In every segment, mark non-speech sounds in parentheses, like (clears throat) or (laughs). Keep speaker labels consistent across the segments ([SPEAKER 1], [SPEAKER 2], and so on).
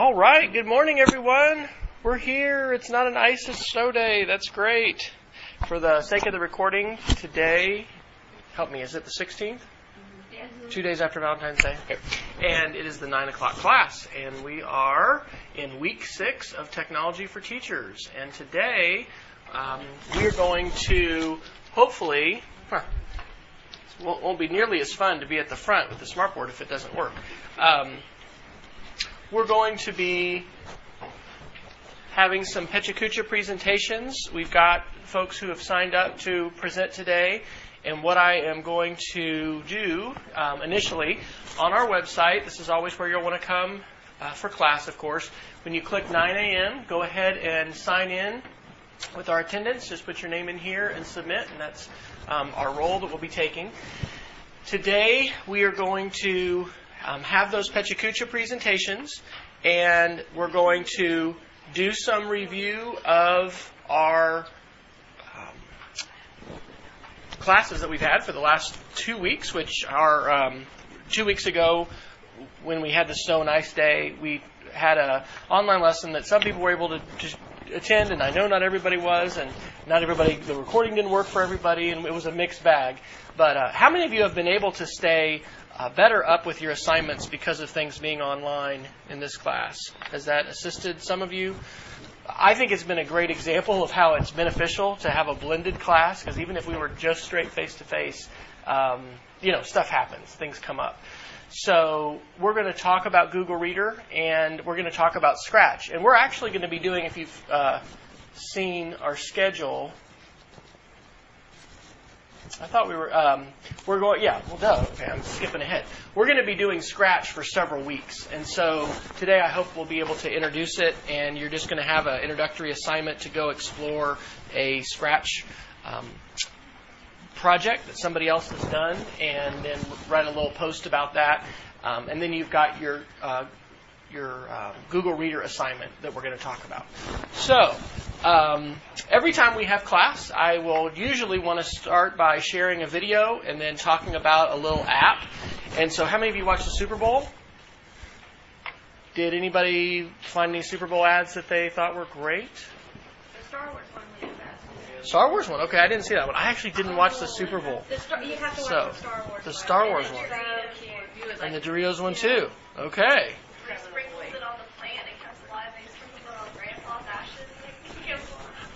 [SPEAKER 1] All right, good morning, everyone. We're here. It's not an ISIS snow day. That's great. For the sake of the recording, today, help me, is it the 16th? Two days after Valentine's Day. Okay. And it is the 9 o'clock class. And we are in week six of Technology for Teachers. And today, um, we are going to hopefully, huh, won't, won't be nearly as fun to be at the front with the smartboard if it doesn't work. Um, we're going to be having some PechaKucha presentations. We've got folks who have signed up to present today. And what I am going to do um, initially on our website, this is always where you'll want to come uh, for class, of course. When you click 9 a.m., go ahead and sign in with our attendance. Just put your name in here and submit, and that's um, our roll that we'll be taking. Today, we are going to um, have those PechaKucha presentations, and we're going to do some review of our um, classes that we've had for the last two weeks, which are um, two weeks ago when we had the snow and ice day. We had an online lesson that some people were able to, to attend, and I know not everybody was, and not everybody, the recording didn't work for everybody, and it was a mixed bag. But uh, how many of you have been able to stay uh, better up with your assignments because of things being online in this class. Has that assisted some of you? I think it's been a great example of how it's beneficial to have a blended class because even if we were just straight face to face, you know, stuff happens, things come up. So we're going to talk about Google Reader and we're going to talk about Scratch. And we're actually going to be doing, if you've uh, seen our schedule, I thought we were. Um, we're going. Yeah. Well, no. Okay, I'm skipping ahead. We're going to be doing Scratch for several weeks, and so today I hope we'll be able to introduce it, and you're just going to have an introductory assignment to go explore a Scratch. Um, project that somebody else has done, and then write a little post about that. Um, and then you've got your uh, your uh, Google Reader assignment that we're going to talk about. So, um, every time we have class, I will usually want to start by sharing a video and then talking about a little app. And so, how many of you watched the Super Bowl? Did anybody find any Super Bowl ads that they thought were great?
[SPEAKER 2] The Star Wars one was the best.
[SPEAKER 1] Star Wars one. Okay, I didn't see that one. I actually didn't watch the Super Bowl.
[SPEAKER 2] The Star, you have to watch
[SPEAKER 1] So,
[SPEAKER 2] the Star Wars
[SPEAKER 1] the. Star Wars one. And the Doritos one too. Okay.
[SPEAKER 3] sprinkles it on the plant and comes alive. They sprinkle it on grandpa's ashes. Like, it comes alive.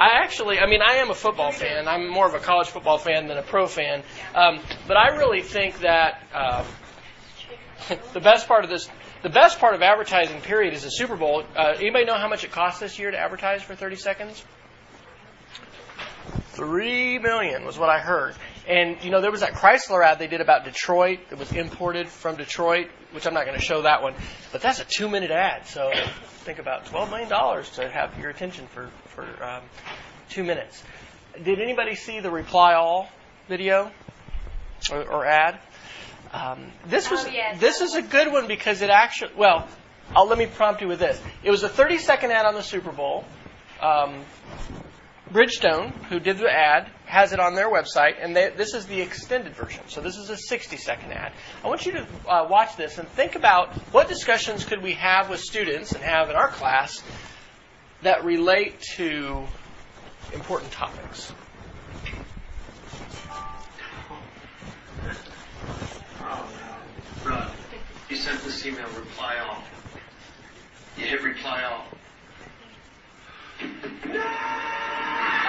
[SPEAKER 1] I actually, I mean, I am a football fan. I'm more of a college football fan than a pro fan. Um, but I really think that um, (laughs) the best part of this, the best part of advertising, period, is the Super Bowl. Uh, anybody know how much it cost this year to advertise for 30 seconds? Three million was what I heard. And you know, there was that Chrysler ad they did about Detroit that was imported from Detroit, which I'm not going to show that one, but that's a two-minute ad. So think about 12 million dollars to have your attention for for um, two minutes. Did anybody see the Reply All video or, or ad? Um, this was
[SPEAKER 2] Oh, yes,
[SPEAKER 1] this is a good one because it actually well. I'll, let me prompt you with this. It was a 30 second ad on the Super Bowl. Um, Bridgestone, who did the ad, has it on their website, and they, this is the extended version. So this is a 60 second ad. I want you to uh, watch this and think about what discussions could we have with students and have in our class that relate to important topics.
[SPEAKER 4] Rod, you sent this email, reply all. You hit reply all. I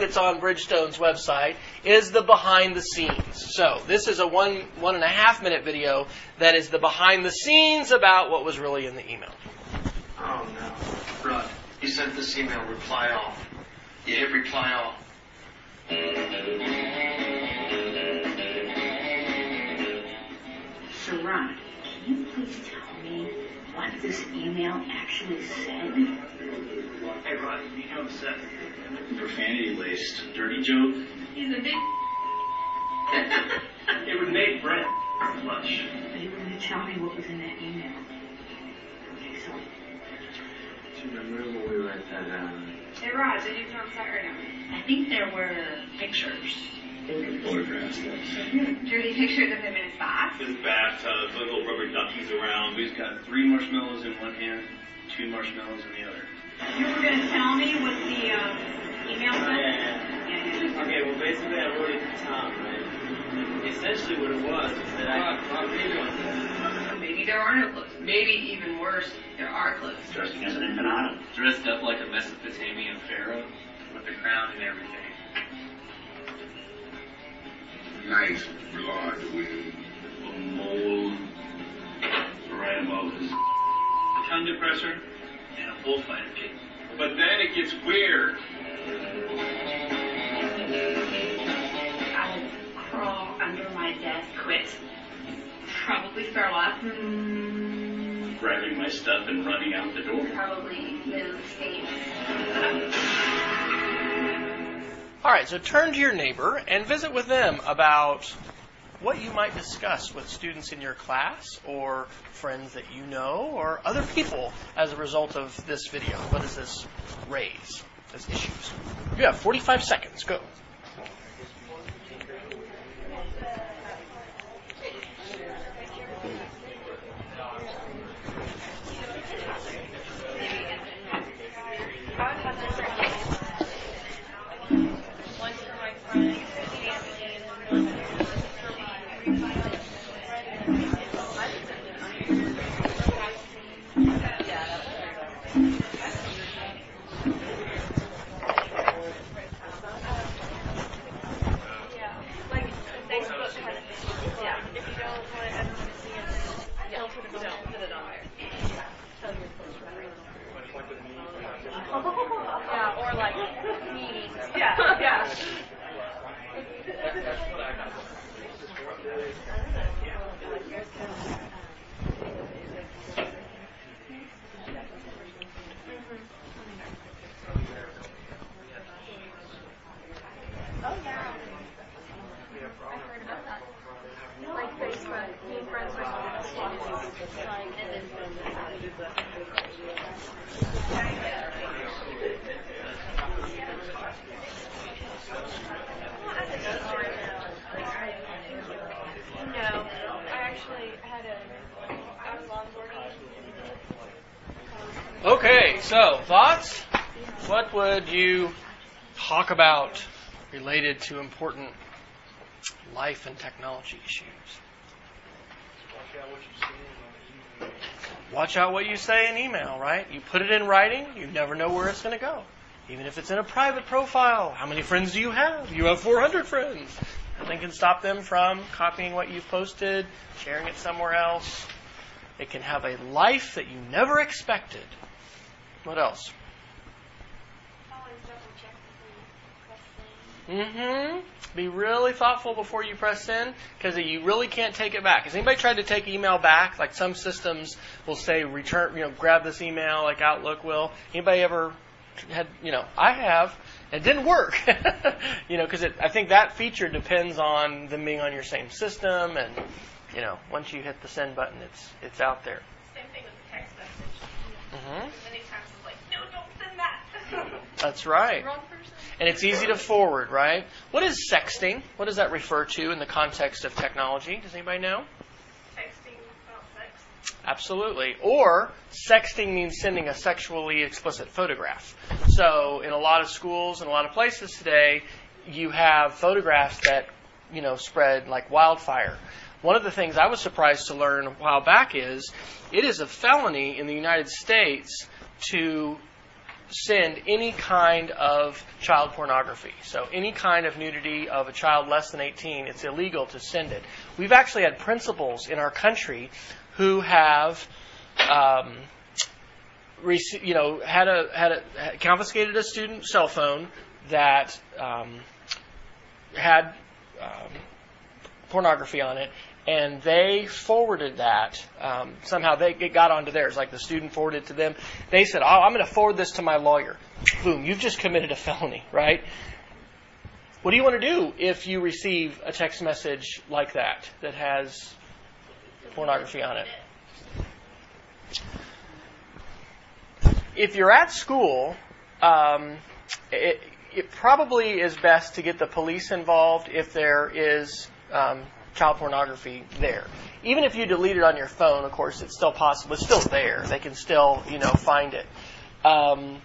[SPEAKER 1] thing that's on Bridgestone's website is the behind the scenes. So this is a one one and a half minute video that is the behind the scenes about what was really in the email.
[SPEAKER 4] Oh no. Run. You sent this email, reply all. You hit reply all.
[SPEAKER 5] So, Ron, can you please tell me what this email actually said?
[SPEAKER 4] Hey Rod, you know what it said?
[SPEAKER 6] Profanity laced dirty joke.
[SPEAKER 2] He's a big. (laughs) (laughs)
[SPEAKER 4] It would make Brent blush.
[SPEAKER 5] Are you going to tell me what was in that email? Okay, so
[SPEAKER 6] Do you remember when we were at that, um,
[SPEAKER 2] Hey, Raj, are you on site right now?
[SPEAKER 5] I think there were pictures.
[SPEAKER 6] photographs?
[SPEAKER 2] Dirty pictures of him in his box.
[SPEAKER 6] His bathtub, little rubber duckies around. He's got three marshmallows in one hand, two marshmallows in the other.
[SPEAKER 2] You were going to tell me what the um, email said?
[SPEAKER 7] Yeah. Okay, well, basically, I wrote it to Tom, right? Essentially, what it was is that I.
[SPEAKER 2] Maybe there are no clothes. Maybe even worse, there are clues.
[SPEAKER 6] Dressing as an infinitum.
[SPEAKER 7] Dressed up like a Mesopotamian pharaoh with a crown and everything.
[SPEAKER 8] Nice blood wind.
[SPEAKER 6] A mole right above his tongue depressor and a bullfighter kit. But then it gets weird.
[SPEAKER 5] I would crawl under my desk, quit.
[SPEAKER 2] Probably throw hmm. up.
[SPEAKER 6] Grabbing my stuff and running out the door.
[SPEAKER 2] Probably move states.
[SPEAKER 1] All right, so turn to your neighbor and visit with them about what you might discuss with students in your class or friends that you know or other people as a result of this video. What does this raise as issues? You have 45 seconds. Go.
[SPEAKER 3] One for my friend, Anthony, and one Yeah, like a Facebook kind of thing. Yeah, if you don't want everyone to see it, then don't put it on, don't put it on there. Yeah, or like meetings. Yeah, yeah. Oh yeah. I heard about that. Like Facebook, being friends with students, like, and then No, I actually had a, I was longboarding.
[SPEAKER 1] Okay, so thoughts? What would you talk about related to important life and technology issues? Watch out what you say in email, right? You put it in writing, you never know where it's going to go. Even if it's in a private profile, how many friends do you have? You have 400 friends. Nothing can stop them from copying what you've posted, sharing it somewhere else. It can have a life that you never expected. What else?
[SPEAKER 3] Always double check before you press send.
[SPEAKER 1] Mm-hmm. Be really thoughtful before you press send because you really can't take it back. Has anybody tried to take email back? Like some systems will say return, you know, grab this email like Outlook will. Anybody ever had, you know, I have. It didn't work, (laughs) you know, because I think that feature depends on them being on your same system, and you know, once you hit the send button, it's it's out there.
[SPEAKER 3] Same thing with the text message.
[SPEAKER 1] hmm
[SPEAKER 3] Many times it's like, no, don't send that. (laughs)
[SPEAKER 1] That's right.
[SPEAKER 3] Wrong person.
[SPEAKER 1] And it's easy to forward, right? What is sexting? What does that refer to in the context of technology? Does anybody know?
[SPEAKER 3] Texting about sex.
[SPEAKER 1] Absolutely. Or sexting means sending a sexually explicit photograph. So in a lot of schools and a lot of places today, you have photographs that, you know, spread like wildfire. One of the things I was surprised to learn a while back is it is a felony in the United States to send any kind of child pornography. So any kind of nudity of a child less than 18, it's illegal to send it. We've actually had principals in our country who have, um, you know, had a had a confiscated a student cell phone that um, had um, pornography on it, and they forwarded that. Um, somehow they it got onto theirs, like the student forwarded to them. They said, "Oh, I'm going to forward this to my lawyer." Boom! You've just committed a felony, right? What do you want to do if you receive a text message like that that has pornography on it? If you're at school, um, it, it probably is best to get the police involved if there is um, child pornography there. Even if you delete it on your phone, of course, it's still possible. It's still there. They can still, you know, find it. Um,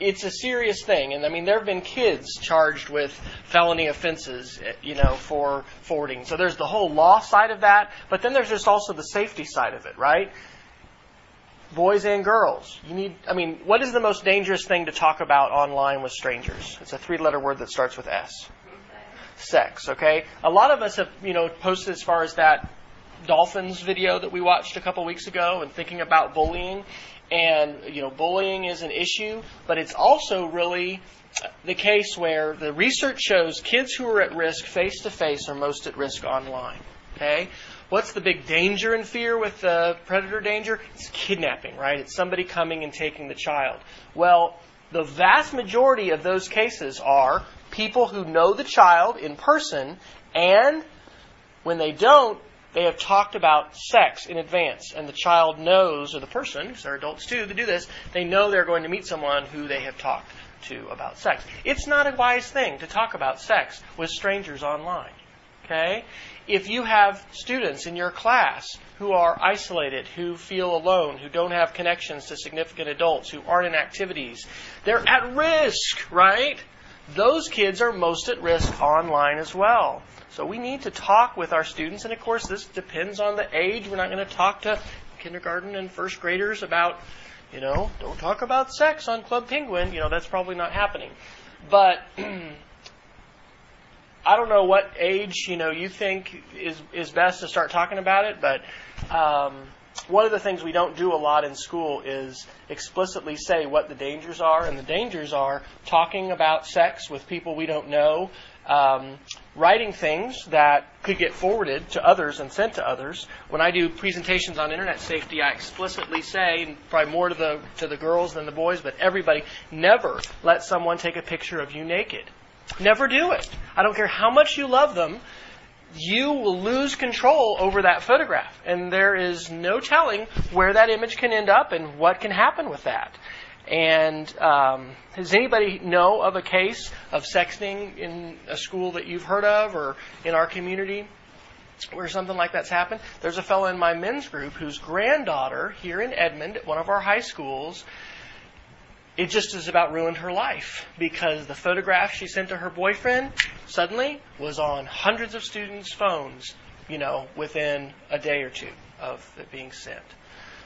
[SPEAKER 1] it's a serious thing, and I mean, there have been kids charged with felony offenses, you know, for forwarding. So there's the whole law side of that, but then there's just also the safety side of it, right? Boys and girls. You need, I mean, what is the most dangerous thing to talk about online with strangers? It's a three letter word that starts with S sex, okay? A lot of us have, you know, posted as far as that dolphins video that we watched a couple weeks ago and thinking about bullying. And, you know, bullying is an issue, but it's also really the case where the research shows kids who are at risk face to face are most at risk online. Okay? What's the big danger and fear with the predator danger? It's kidnapping, right? It's somebody coming and taking the child. Well, the vast majority of those cases are people who know the child in person, and when they don't, they have talked about sex in advance, and the child knows, or the person, because they're adults too, to do this, they know they're going to meet someone who they have talked to about sex. It's not a wise thing to talk about sex with strangers online. Okay? If you have students in your class who are isolated, who feel alone, who don't have connections to significant adults, who aren't in activities, they're at risk, right? Those kids are most at risk online as well. So we need to talk with our students, and of course, this depends on the age. We're not going to talk to kindergarten and first graders about, you know, don't talk about sex on Club Penguin. You know, that's probably not happening. But (clears throat) I don't know what age you know you think is is best to start talking about it, but um, one of the things we don't do a lot in school is explicitly say what the dangers are, and the dangers are talking about sex with people we don't know, um, writing things that could get forwarded to others and sent to others. When I do presentations on internet safety, I explicitly say, and probably more to the to the girls than the boys, but everybody, never let someone take a picture of you naked. Never do it. I don't care how much you love them you will lose control over that photograph. And there is no telling where that image can end up and what can happen with that. And um, does anybody know of a case of sexting in a school that you've heard of or in our community where something like that's happened? There's a fellow in my men's group whose granddaughter here in Edmond at one of our high schools it just has about ruined her life because the photograph she sent to her boyfriend suddenly was on hundreds of students' phones, you know, within a day or two of it being sent.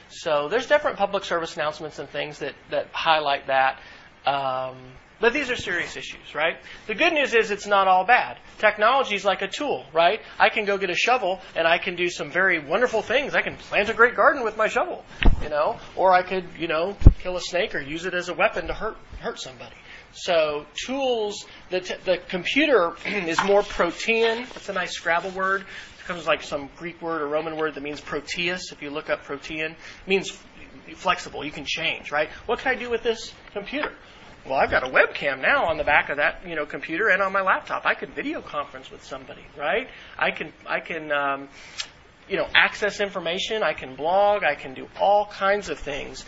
[SPEAKER 1] So there's different public service announcements and things that, that highlight that. Um, but these are serious issues, right? The good news is it's not all bad. Technology is like a tool, right? I can go get a shovel and I can do some very wonderful things. I can plant a great garden with my shovel, you know, or I could, you know, kill a snake or use it as a weapon to hurt hurt somebody. So tools, the, t- the computer (clears throat) is more protean. That's a nice Scrabble word. It comes like some Greek word or Roman word that means proteus. If you look up protean, it means flexible. You can change, right? What can I do with this computer? Well, I've got a webcam now on the back of that, you know, computer and on my laptop. I can video conference with somebody, right? I can, I can, um, you know, access information. I can blog. I can do all kinds of things.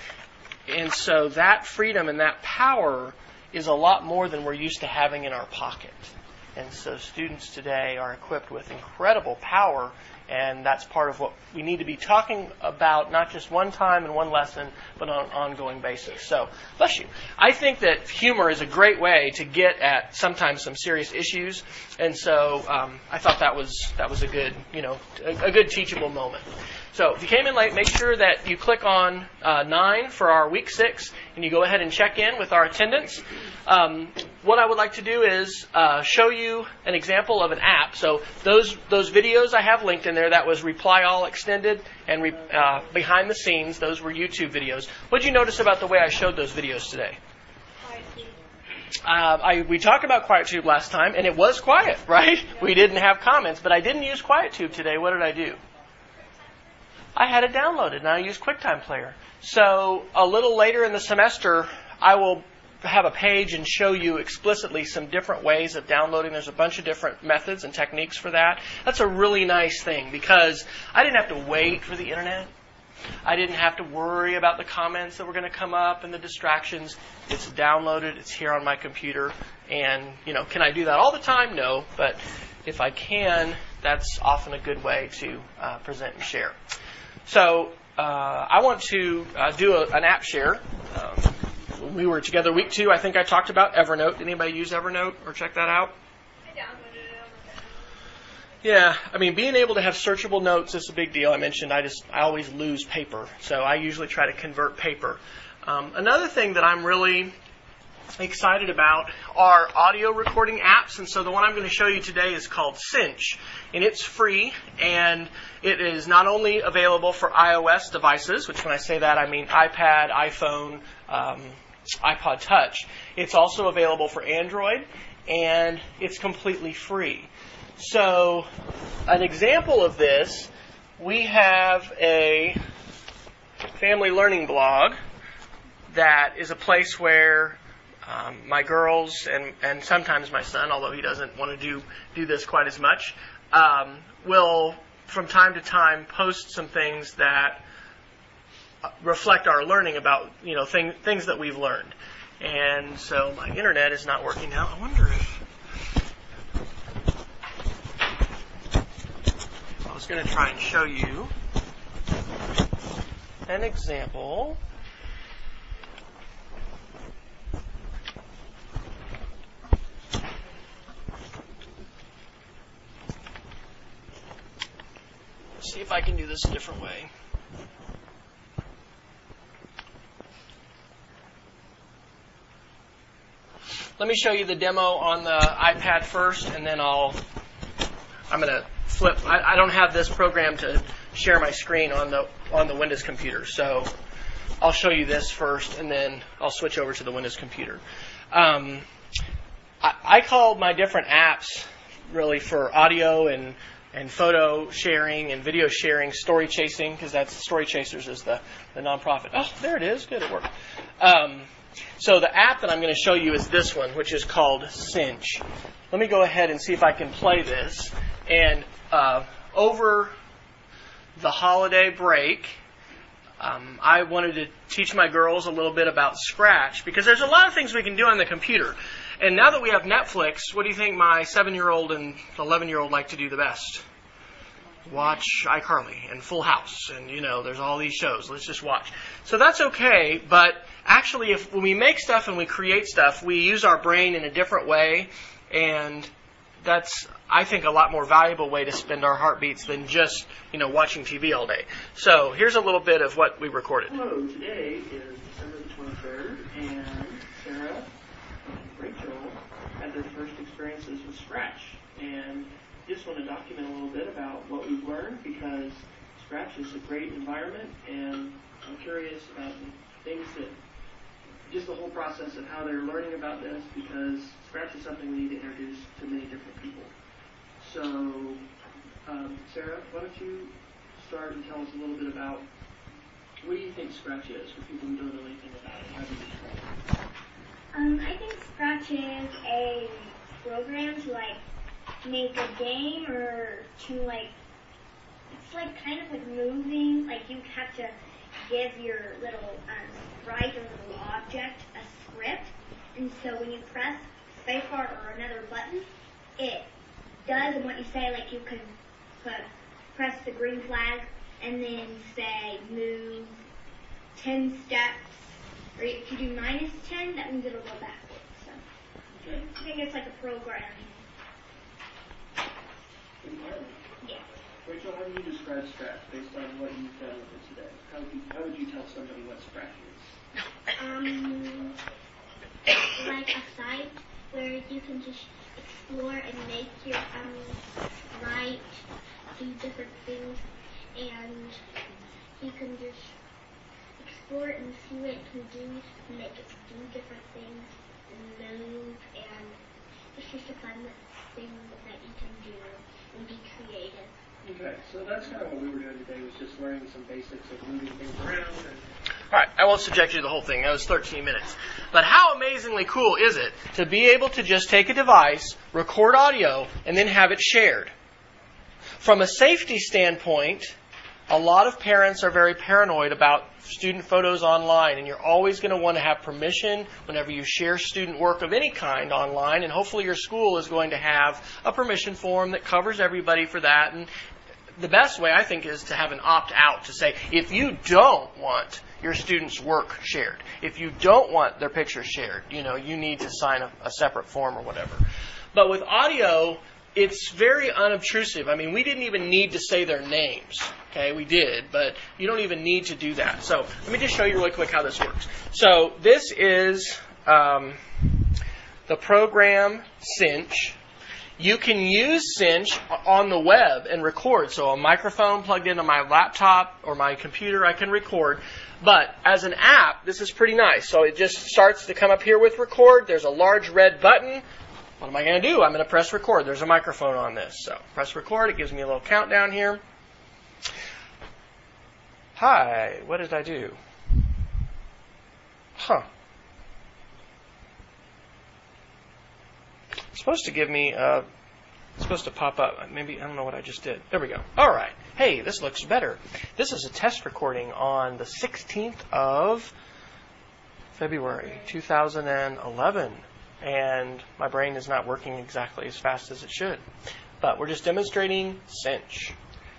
[SPEAKER 1] And so that freedom and that power is a lot more than we're used to having in our pocket. And so students today are equipped with incredible power And that's part of what we need to be talking about, not just one time and one lesson, but on an ongoing basis. So, bless you. I think that humor is a great way to get at sometimes some serious issues, and so um, I thought that was that was a good, you know, a, a good teachable moment. So if you came in late, make sure that you click on uh, 9 for our week 6 and you go ahead and check in with our attendance. Um, what I would like to do is uh, show you an example of an app. So those those videos I have linked in there, that was Reply All Extended and re, uh, behind the scenes, those were YouTube videos. What did you notice about the way I showed those videos today? Uh, I, we talked about QuietTube last time, and it was quiet, (laughs) right? We didn't have comments, but I didn't use QuietTube today. What did I do? I had it downloaded and I use QuickTime Player. So a little later in the semester, I will have a page and show you explicitly some different ways of downloading. There's a bunch of different methods and techniques for that. That's a really nice thing because I didn't have to wait for the internet. I didn't have to worry about the comments that were going to come up and the distractions. It's downloaded, it's here on my computer, and you know, can I do that all the time? No, but if I can, that's often a good way to uh, present and share. So uh, I want to uh, do a, an app share. Um, we were together week two. I think I talked about Evernote. Anybody use Evernote or check that out? Yeah, I mean, being able to have searchable notes is a big deal. I mentioned I just I always lose paper, so I usually try to convert paper. Um, another thing that I'm really excited about are audio recording apps. And so the one I'm going to show you today is called Cinch. And it's free and it is not only available for iOS devices, which when I say that I mean iPad, iPhone, um, iPod Touch. It's also available for Android and it's completely free. So an example of this, we have a family learning blog that is a place where um, my girls and, and sometimes my son, although he doesn't want to do, do this quite as much, um, will from time to time post some things that reflect our learning about you know thing, things that we've learned. And so my internet is not working now. I wonder if I was going to try and show you an example. See if I can do this a different way. Let me show you the demo on the iPad first, and then I'll. I'm going to flip. I, I don't have this program to share my screen on the on the Windows computer, so I'll show you this first, and then I'll switch over to the Windows computer. Um, I, I call my different apps really for audio and and photo sharing and video sharing, story chasing, because that's Story Chasers is the, the nonprofit. Oh, there it is. Good, it worked. Um, so the app that I'm going to show you is this one, which is called Cinch. Let me go ahead and see if I can play this. And uh, over the holiday break, um, I wanted to teach my girls a little bit about Scratch because there's a lot of things we can do on the computer. And now that we have Netflix, what do you think my seven year old and 11 year old like to do the best? Watch iCarly and Full House, and you know, there's all these shows. Let's just watch. So that's okay, but actually, if when we make stuff and we create stuff, we use our brain in a different way, and that's I think a lot more valuable way to spend our heartbeats than just you know watching TV all day. So here's a little bit of what we recorded.
[SPEAKER 9] Hello, today is December the 23rd, and Sarah Rachel had their first experiences with Scratch. And just want to document a little bit about what we've learned because Scratch is a great environment and I'm curious about the things that, just the whole process of how they're learning about this because Scratch is something we need to introduce to many different people. So, um, Sarah, why don't you start and tell us a little bit about what do you think Scratch is for people who don't know anything about it? How do you describe it?
[SPEAKER 3] Um, I think Scratch is a program to like make a game or to like it's like kind of like moving like you have to give your little um, sprite or little object a script and so when you press spacebar or another button it does and what you say like you can put press the green flag and then say move 10 steps. Or if you do minus 10, that means it'll go backwards. I think it's like a program. Yeah.
[SPEAKER 9] Rachel, how do you describe Scratch based on what you've done with it today? How would you, how would you tell somebody what Scratch is?
[SPEAKER 3] Um, like a site where you can just explore and make your um write, do different things, and you can just explore and see what it can do, make it do different things, move, and it's just a fun thing that you can do and be creative.
[SPEAKER 9] Okay, so that's kind of what we were doing today was just learning some basics of moving things around and
[SPEAKER 1] All right, I won't subject you to the whole thing. That was 13 minutes. But how amazingly cool is it to be able to just take a device, record audio, and then have it shared? From a safety standpoint, a lot of parents are very paranoid about student photos online, and you're always going to want to have permission whenever you share student work of any kind online, and hopefully your school is going to have a permission form that covers everybody for that. And the best way, I think, is to have an opt out to say, if you don't want your students' work shared, if you don't want their pictures shared, you know, you need to sign a, a separate form or whatever. But with audio, it's very unobtrusive. I mean, we didn't even need to say their names. Okay, we did, but you don't even need to do that. So let me just show you really quick how this works. So this is um, the program Cinch. You can use Cinch on the web and record. So a microphone plugged into my laptop or my computer, I can record. But as an app, this is pretty nice. So it just starts to come up here with record. There's a large red button. What am I going to do? I'm going to press record. There's a microphone on this. So press record. It gives me a little countdown here. Hi, what did I do? Huh. It's supposed to give me uh it's supposed to pop up. Maybe I don't know what I just did. There we go. All right. Hey, this looks better. This is a test recording on the 16th of February 2011 and my brain is not working exactly as fast as it should. But we're just demonstrating cinch.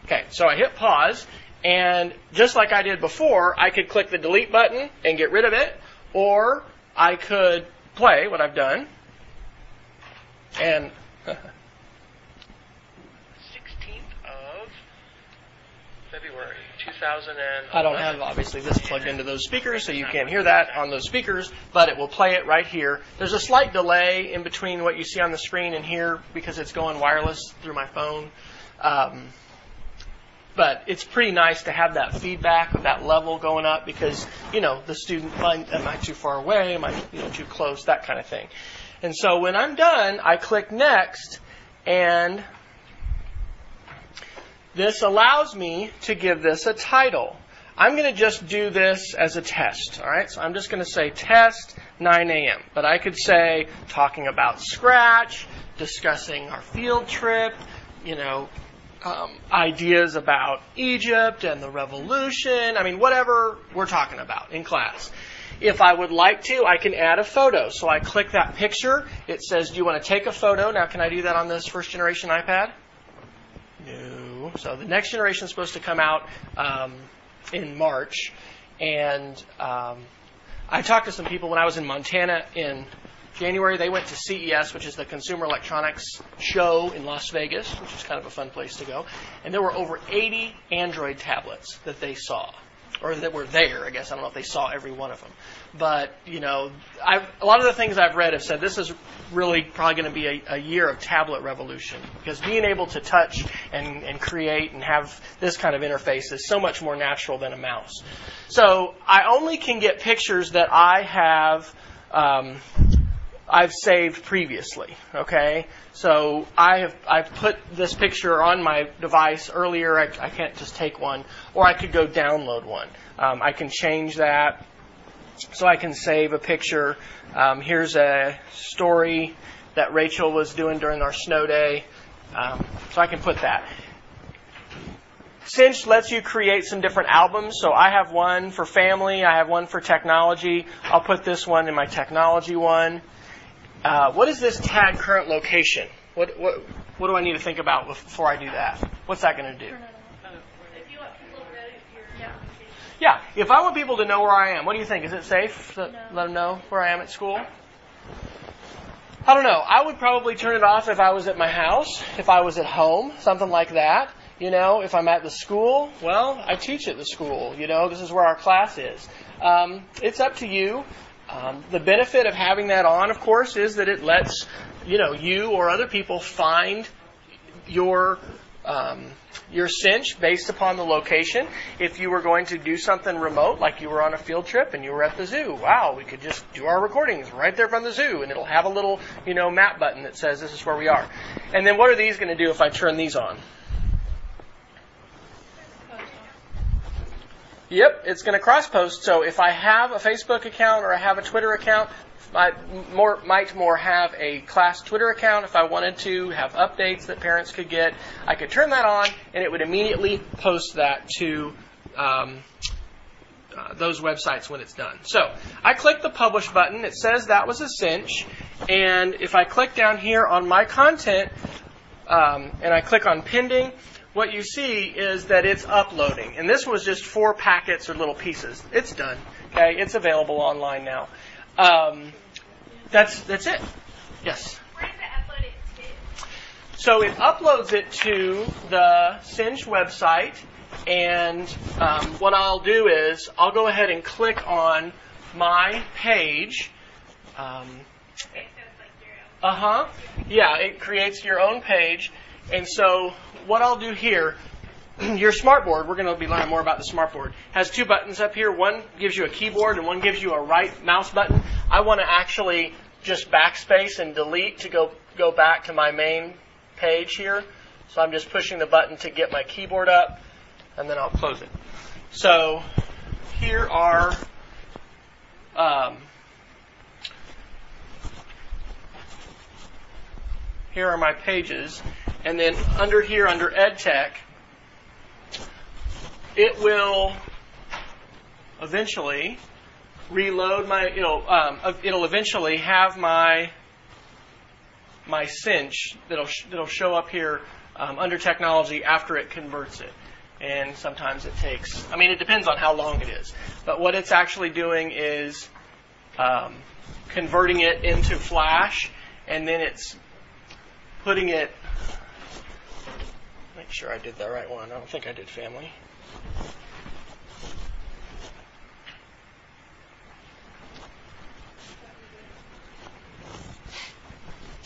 [SPEAKER 1] Okay, so I hit pause, and just like I did before, I could click the delete button and get rid of it, or I could play what I've done. And 16th of February 2000 and I don't have obviously this plugged into those speakers, so you can't hear that on those speakers, but it will play it right here. There's a slight delay in between what you see on the screen and here because it's going wireless through my phone. Um, but it's pretty nice to have that feedback of that level going up because you know the student am I too far away, am I you know too close, that kind of thing. And so when I'm done, I click next, and this allows me to give this a title. I'm going to just do this as a test, all right? So I'm just going to say test 9 a.m. But I could say talking about Scratch, discussing our field trip, you know, um, ideas about Egypt and the revolution. I mean, whatever we're talking about in class. If I would like to, I can add a photo. So I click that picture. It says, Do you want to take a photo? Now, can I do that on this first generation iPad? No. So the next generation is supposed to come out um, in March. And um, I talked to some people when I was in Montana in January. They went to CES, which is the Consumer Electronics Show in Las Vegas, which is kind of a fun place to go. And there were over 80 Android tablets that they saw or that were there. I guess I don't know if they saw every one of them, but you know, I've, a lot of the things I've read have said this is really probably going to be a, a year of tablet revolution because being able to touch and, and create and have this kind of interface is so much more natural than a mouse. So I only can get pictures that I have. Um, I've saved previously. Okay, so I have I've put this picture on my device earlier. I, I can't just take one, or I could go download one. Um, I can change that, so I can save a picture. Um, here's a story that Rachel was doing during our snow day, um, so I can put that. Cinch lets you create some different albums. So I have one for family. I have one for technology. I'll put this one in my technology one. Uh, what is this tag current location? What, what, what do I need to think about before I do that? What's that going to do? Yeah, if I want people to know where I am, what do you think? Is it safe to
[SPEAKER 3] no.
[SPEAKER 1] let them know where I am at school? I don't know. I would probably turn it off if I was at my house, if I was at home, something like that. You know, if I'm at the school, well, I teach at the school. You know, this is where our class is. Um, it's up to you. Um, the benefit of having that on, of course, is that it lets you know you or other people find your um, your cinch based upon the location. If you were going to do something remote, like you were on a field trip and you were at the zoo, wow, we could just do our recordings right there from the zoo, and it'll have a little you know map button that says this is where we are. And then what are these going to do if I turn these on? Yep, it's going to cross post. So if I have a Facebook account or I have a Twitter account, I more, might more have a class Twitter account if I wanted to have updates that parents could get. I could turn that on and it would immediately post that to um, uh, those websites when it's done. So I click the publish button. It says that was a cinch. And if I click down here on my content um, and I click on pending, what you see is that it's uploading. And this was just four packets or little pieces. It's done. Okay, it's available online now. Um, that's that's it. Yes.
[SPEAKER 3] Where does it upload it to?
[SPEAKER 1] So it uploads it to the Cinch website, and um, what I'll do is I'll go ahead and click on my page. Um, uh huh. Yeah, it creates your own page, and so what I'll do here. (clears throat) Your smartboard, we're going to be learning more about the smartboard, has two buttons up here. One gives you a keyboard and one gives you a right mouse button. I want to actually just backspace and delete to go, go back to my main page here. So I'm just pushing the button to get my keyboard up and then I'll close it. So here are um, here are my pages and then under here under EdTech it will eventually reload my it'll um, it'll eventually have my my cinch that'll sh- that'll show up here um, under technology after it converts it. And sometimes it takes i mean it depends on how long it is. But what it's actually doing is um, converting it into flash and then it's putting it make sure i did the right one i don't think i did family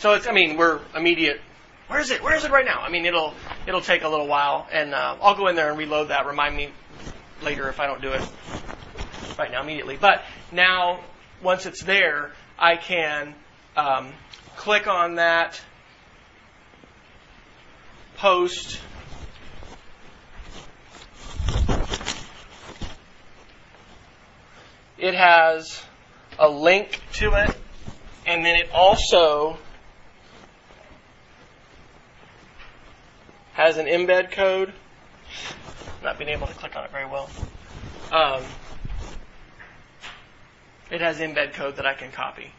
[SPEAKER 1] So it's, I mean, we're immediate. Where is it? Where is it right now? I mean, it'll it'll take a little while, and uh, I'll go in there and reload that. Remind me later if I don't do it right now immediately. But now, once it's there, I can um, click on that post. It has a link to it, and then it also has an embed code. Not being able to click on it very well. Um, it has embed code that I can copy.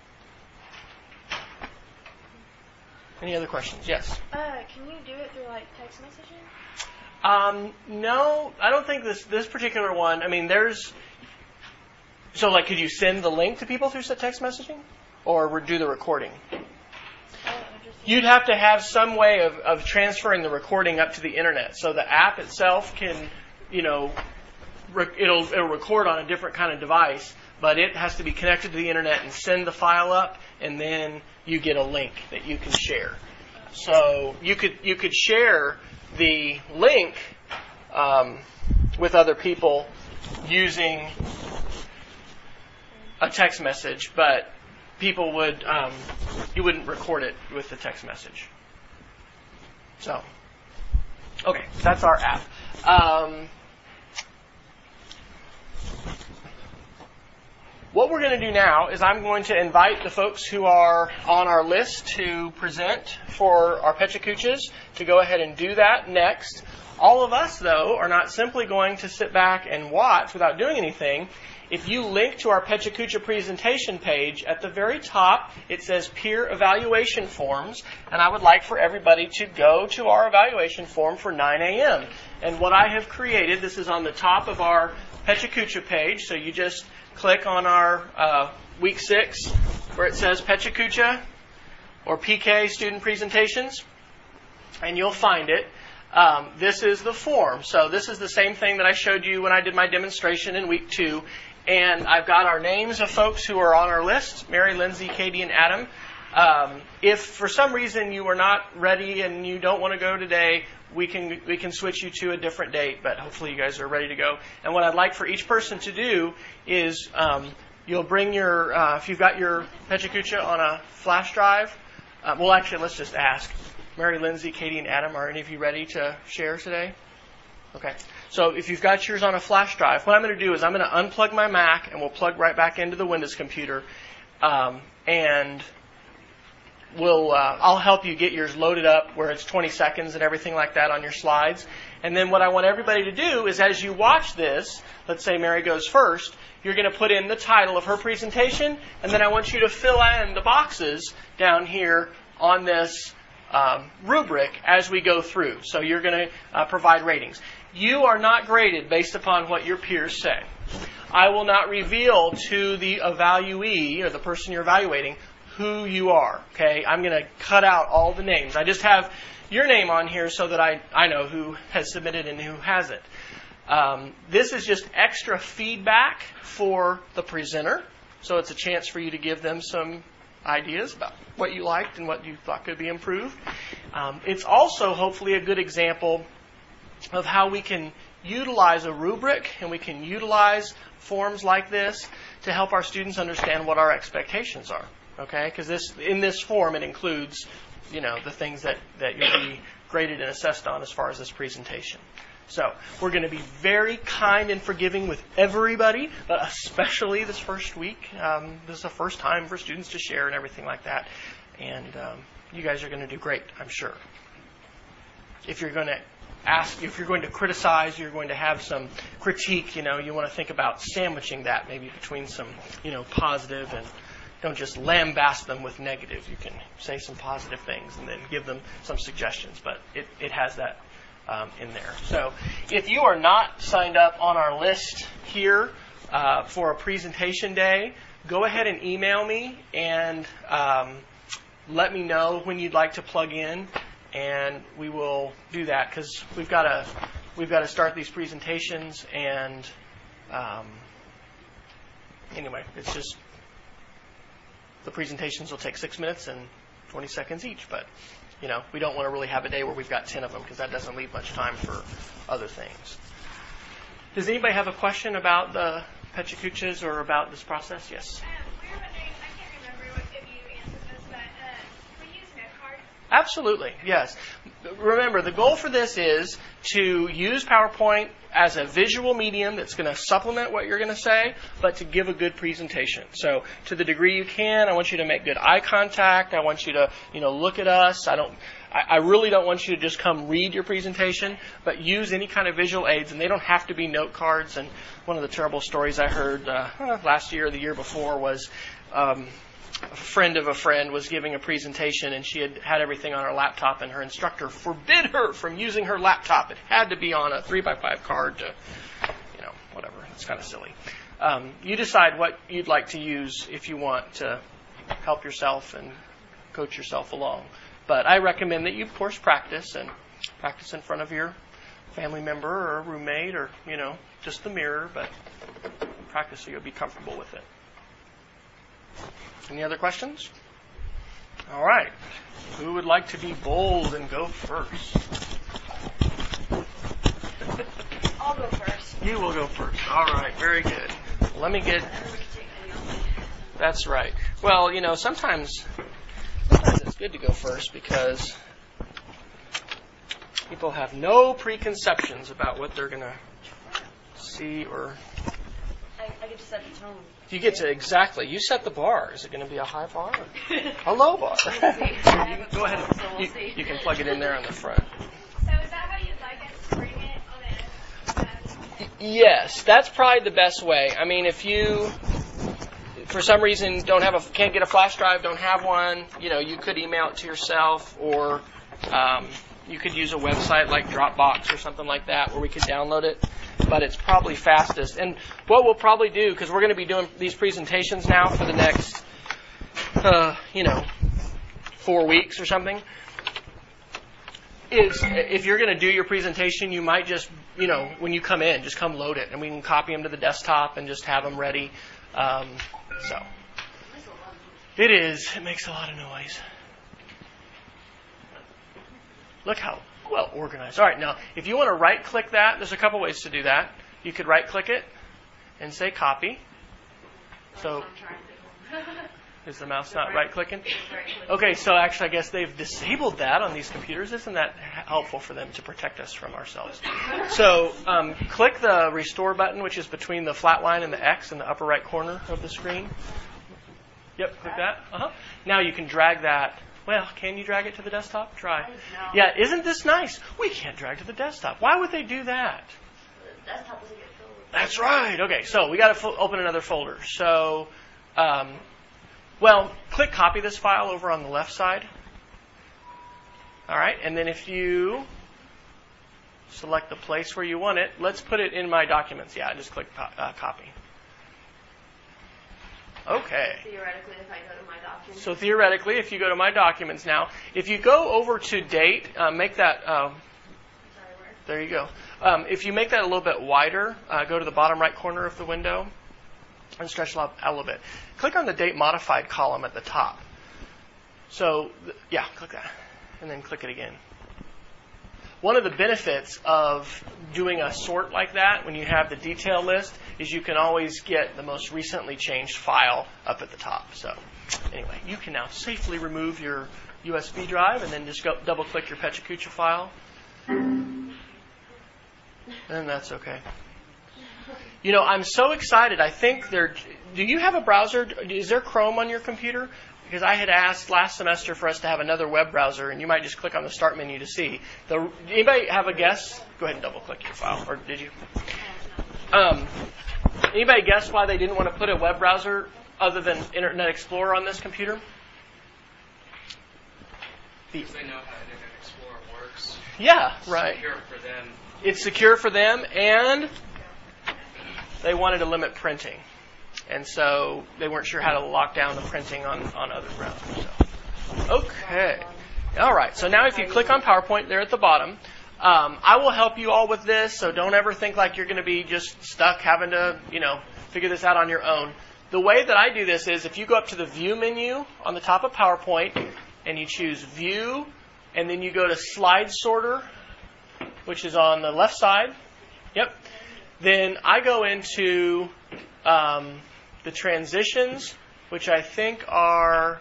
[SPEAKER 1] Any other questions? Yes.
[SPEAKER 10] Uh, can you do it through like text messaging?
[SPEAKER 1] Um, no, I don't think this this particular one. I mean, there's so like, could you send the link to people through text messaging, or do the recording? You'd have to have some way of, of transferring the recording up to the internet. So the app itself can, you know, re- it'll it'll record on a different kind of device, but it has to be connected to the internet and send the file up, and then you get a link that you can share. So you could you could share the link um, with other people using a text message, but people would um, you wouldn't record it with the text message. So, okay, that's our app. Um, what we're going to do now is I'm going to invite the folks who are on our list to present for our PechaKuchas to go ahead and do that next. All of us, though, are not simply going to sit back and watch without doing anything. If you link to our PechaKucha presentation page, at the very top it says peer evaluation forms, and I would like for everybody to go to our evaluation form for 9 a.m. And what I have created, this is on the top of our PechaKucha page, so you just click on our uh, week six where it says PechaKucha or PK student presentations, and you'll find it. Um, this is the form. So this is the same thing that I showed you when I did my demonstration in week two. And I've got our names of folks who are on our list Mary, Lindsay, Katie, and Adam. Um, if for some reason you are not ready and you don't want to go today, we can we can switch you to a different date. But hopefully you guys are ready to go. And what I'd like for each person to do is um, you'll bring your uh, if you've got your PechaKucha on a flash drive. Uh, well, actually, let's just ask. Mary, Lindsay, Katie, and Adam, are any of you ready to share today? Okay. So if you've got yours on a flash drive, what I'm going to do is I'm going to unplug my Mac and we'll plug right back into the Windows computer, um, and we'll uh, I'll help you get yours loaded up where it's 20 seconds and everything like that on your slides. And then what I want everybody to do is as you watch this, let's say Mary goes first, you're going to put in the title of her presentation, and then I want you to fill in the boxes down here on this um, rubric as we go through. So you're going to uh, provide ratings. You are not graded based upon what your peers say. I will not reveal to the evaluee or the person you're evaluating who you are. Okay, I'm going to cut out all the names. I just have your name on here so that I, I know who has submitted and who hasn't. Um, this is just extra feedback for the presenter, so it's a chance for you to give them some ideas about what you liked and what you thought could be improved. Um, it's also hopefully a good example of how we can utilize a rubric and we can utilize forms like this to help our students understand what our expectations are. Okay, because this in this form it includes, you know, the things that that you'll be graded and assessed on as far as this presentation. So we're going to be very kind and forgiving with everybody, but especially this first week. Um, this is the first time for students to share and everything like that, and um, you guys are going to do great, I'm sure. If you're going to ask, if you're going to criticize, you're going to have some critique. You know, you want to think about sandwiching that maybe between some, you know, positive and don't just lambast them with negative. You can say some positive things and then give them some suggestions, but it, it has that um, in there. So if you are not signed up on our list here uh, for a presentation day, go ahead and email me and um, let me know when you'd like to plug in, and we will do that because we've got to we've got to start these presentations and um, anyway, it's just the presentations will take six minutes and 20 seconds each, but you know, we don't want to really have a day where we've got 10 of them because that doesn't leave much time for other things. Does anybody have a question about the PechaKuchas or about this process? Yes. Absolutely, yes. Remember, the goal for this is to use PowerPoint as a visual medium that's going to supplement what you're going to say, but to give a good presentation. So, to the degree you can, I want you to make good eye contact. I want you to, you know, look at us. I don't. I, I really don't want you to just come read your presentation, but use any kind of visual aids, and they don't have to be note cards. And one of the terrible stories I heard uh, last year or the year before was um, a friend of a friend was giving a presentation and she had had everything on her laptop and her instructor forbid her from using her laptop. It had to be on a three by five card to, you know, whatever. It's kind of silly. Um, you decide what you'd like to use if you want to help yourself and coach yourself along. But I recommend that you, of course, practice and practice in front of your family member or roommate or, you know, just the mirror, but practice so you'll be comfortable with it. Any other questions? All right. Who would like to be bold and go first?
[SPEAKER 10] I'll go first.
[SPEAKER 1] You will go first. All right. Very good. Let me get. That's right. Well, you know, sometimes, sometimes it's good to go first because people have no preconceptions about what they're going to see or.
[SPEAKER 10] I, I get to set the tone.
[SPEAKER 1] You get to exactly. You set the bar. Is it going to be a high bar or (laughs) a low bar? you can go ahead.
[SPEAKER 10] So we'll
[SPEAKER 1] you,
[SPEAKER 10] see.
[SPEAKER 1] you can plug it in there on the front.
[SPEAKER 2] So is that how you'd like us to bring it on a,
[SPEAKER 1] Yes, that's probably the best way. I mean, if you, for some reason, don't have a can't get a flash drive, don't have one, you know, you could email it to yourself, or um, you could use a website like Dropbox or something like that where we could download it. But it's probably fastest. And what we'll probably do, because we're going to be doing these presentations now for the next, uh, you know, four weeks or something is if you're going to do your presentation, you might just, you know, when you come in, just come load it, and we can copy them to the desktop and just have them ready. Um, so it is. It makes a lot of noise. Look how well organized. All right, now if you want to right click that, there's a couple ways to do that. You could right click it and say copy. So (laughs) is the mouse not right clicking? Okay, so actually, I guess they've disabled that on these computers. Isn't that helpful for them to protect us from ourselves? (laughs) So um, click the restore button, which is between the flat line and the X in the upper right corner of the screen. Yep, click that. Uh-huh. Now you can drag that. Well, can you drag it to the desktop? Try. Yeah, isn't this nice? We can't drag to the desktop. Why would they do that? The desktop doesn't get filled. That's right. Okay, so we got to fo- open another folder. So. Um, well, click copy this file over on the left side. All right, and then if you select the place where you want it, let's put it in my documents. Yeah, just click uh, copy. Okay.
[SPEAKER 10] Theoretically, if I go to my documents.
[SPEAKER 1] So theoretically, if you go to my documents now, if you go over to date, uh, make that. Um, there you go. Um, if you make that a little bit wider, uh, go to the bottom right corner of the window and stretch it out a little bit. Click on the date modified column at the top. So, yeah, click that. And then click it again. One of the benefits of doing a sort like that when you have the detail list is you can always get the most recently changed file up at the top. So, anyway, you can now safely remove your USB drive and then just go double click your PechaKucha file. And that's okay. You know, I'm so excited. I think there. Do you have a browser? Is there Chrome on your computer? Because I had asked last semester for us to have another web browser, and you might just click on the Start menu to see. The, anybody have a guess? Go ahead and double click your file, or did you? Um, anybody guess why they didn't want to put a web browser other than Internet Explorer on this computer?
[SPEAKER 11] Because they know how Internet Explorer works.
[SPEAKER 1] Yeah, right.
[SPEAKER 11] It's secure for them.
[SPEAKER 1] It's secure for them, and they wanted to limit printing. And so they weren't sure how to lock down the printing on, on other browsers. So. Okay. All right. So now if you click on PowerPoint there at the bottom, um, I will help you all with this. So don't ever think like you're going to be just stuck having to, you know, figure this out on your own. The way that I do this is if you go up to the View menu on the top of PowerPoint and you choose View, and then you go to Slide Sorter, which is on the left side. Yep. Then I go into um, the transitions, which I think are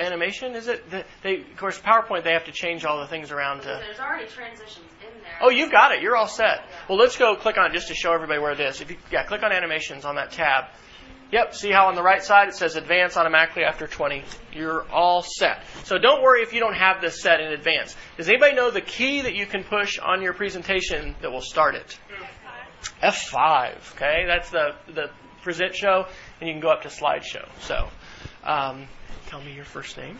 [SPEAKER 1] animation. Is it? They, of course, PowerPoint. They have to change all the things around to.
[SPEAKER 10] There's already transitions.
[SPEAKER 1] Oh, you've got it. You're all set. Well, let's go click on it just to show everybody where it is. If you, yeah, click on animations on that tab. Yep, see how on the right side it says advance automatically after 20. You're all set. So don't worry if you don't have this set in advance. Does anybody know the key that you can push on your presentation that will start it? F5. Okay, that's the, the present show, and you can go up to slideshow. So um, tell me your first name.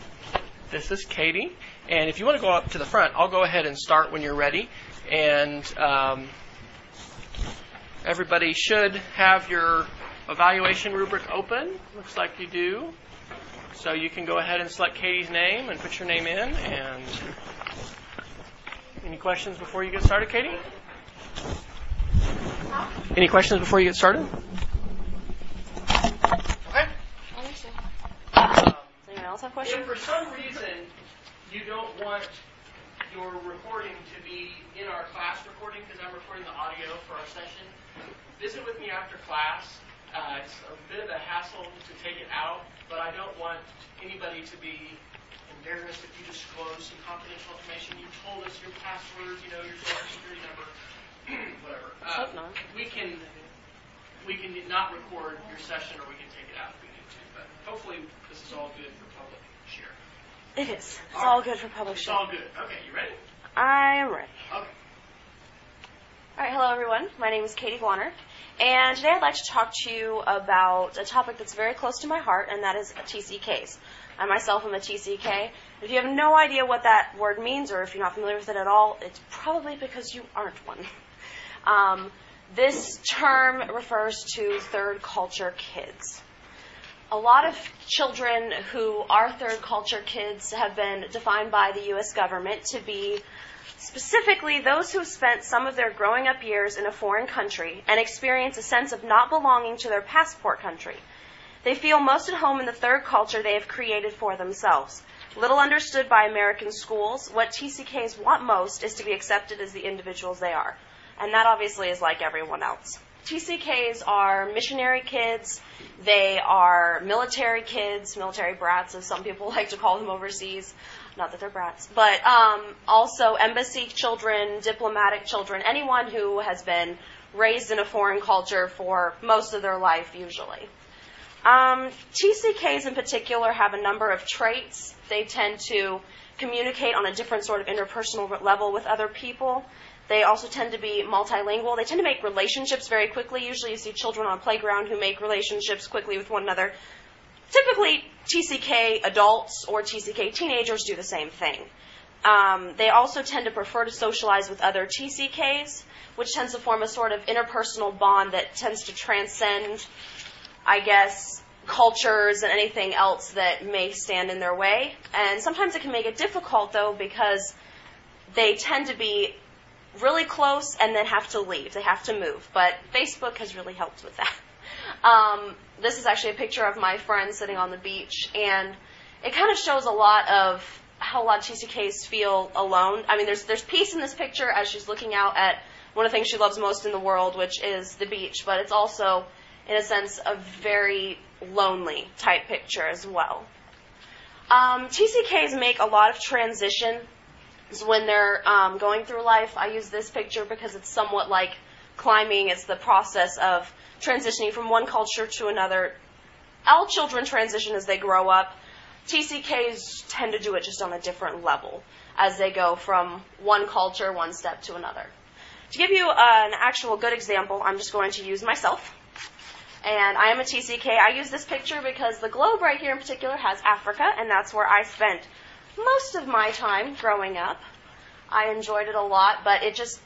[SPEAKER 1] This is Katie. And if you want to go up to the front, I'll go ahead and start when you're ready. And um, everybody should have your evaluation rubric open. Looks like you do. So you can go ahead and select Katie's name and put your name in. And any questions before you get started, Katie? Any questions before you get started? Okay.
[SPEAKER 10] Does anyone else have questions?
[SPEAKER 1] If for some reason you don't want your recording to be in our class recording, because I'm recording the audio for our session, visit with me after class. Uh, it's a bit of a hassle to take it out, but I don't want anybody to be embarrassed if you disclose some confidential information. You told us your passwords, you know, your social security number, (clears throat) whatever. Uh. We can we can not record your session, or we can take it out if we need to. But hopefully, this is all good for public share.
[SPEAKER 10] It is. It's all good for public
[SPEAKER 1] It's all good. Okay, you ready?
[SPEAKER 10] I am ready.
[SPEAKER 1] Okay.
[SPEAKER 10] All right, hello everyone.
[SPEAKER 12] everyone. My name is Katie Warner, and today I'd like to talk to you about a topic that's very close to my heart, and that is TCKs. I myself am a TCK. If you have no idea what that word means, or if you're not familiar with it at all, it's probably because you aren't one. Um, this term refers to third culture kids. A lot of children who are third culture kids have been defined by the U.S. government to be specifically those who spent some of their growing up years in a foreign country and experience a sense of not belonging to their passport country. They feel most at home in the third culture they have created for themselves. Little understood by American schools, what TCKs want most is to be accepted as the individuals they are. And that obviously is like everyone else. TCKs are missionary kids. They are military kids, military brats, as some people (laughs) like to call them overseas. Not that they're brats, but um, also embassy children, diplomatic children, anyone who has been raised in a foreign culture for most of their life, usually. Um, TCKs in particular have a number of traits. They tend to communicate on a different sort of interpersonal level with other people. They also tend to be multilingual. They tend to make relationships very quickly. Usually you see children on a playground who make relationships quickly with one another. Typically, TCK adults or TCK teenagers do the same thing. Um, they also tend to prefer to socialize with other TCKs, which tends to form a sort of interpersonal bond that tends to transcend, I guess, cultures and anything else that may stand in their way. And sometimes it can make it difficult, though, because they tend to be really close and then have to leave. They have to move. But Facebook has really helped with that. (laughs) Um, this is actually a picture of my friend sitting on the beach, and it kind of shows a lot of how a lot of TCKs feel alone. I mean, there's there's peace in this picture as she's looking out at one of the things she loves most in the world, which is the beach. But it's also, in a sense, a very lonely type picture as well. Um, TCKs make a lot of transition when they're um, going through life. I use this picture because it's somewhat like climbing. It's the process of transitioning from one culture to another. All children transition as they grow up. TCKs tend to do it just on a different level as they go from one culture, one step to another. To give you an actual good example, I'm just going to use myself. And I am a TCK. I use this picture because the globe right here in particular has Africa, and that's where I spent most of my time growing up. I enjoyed it a lot, but it just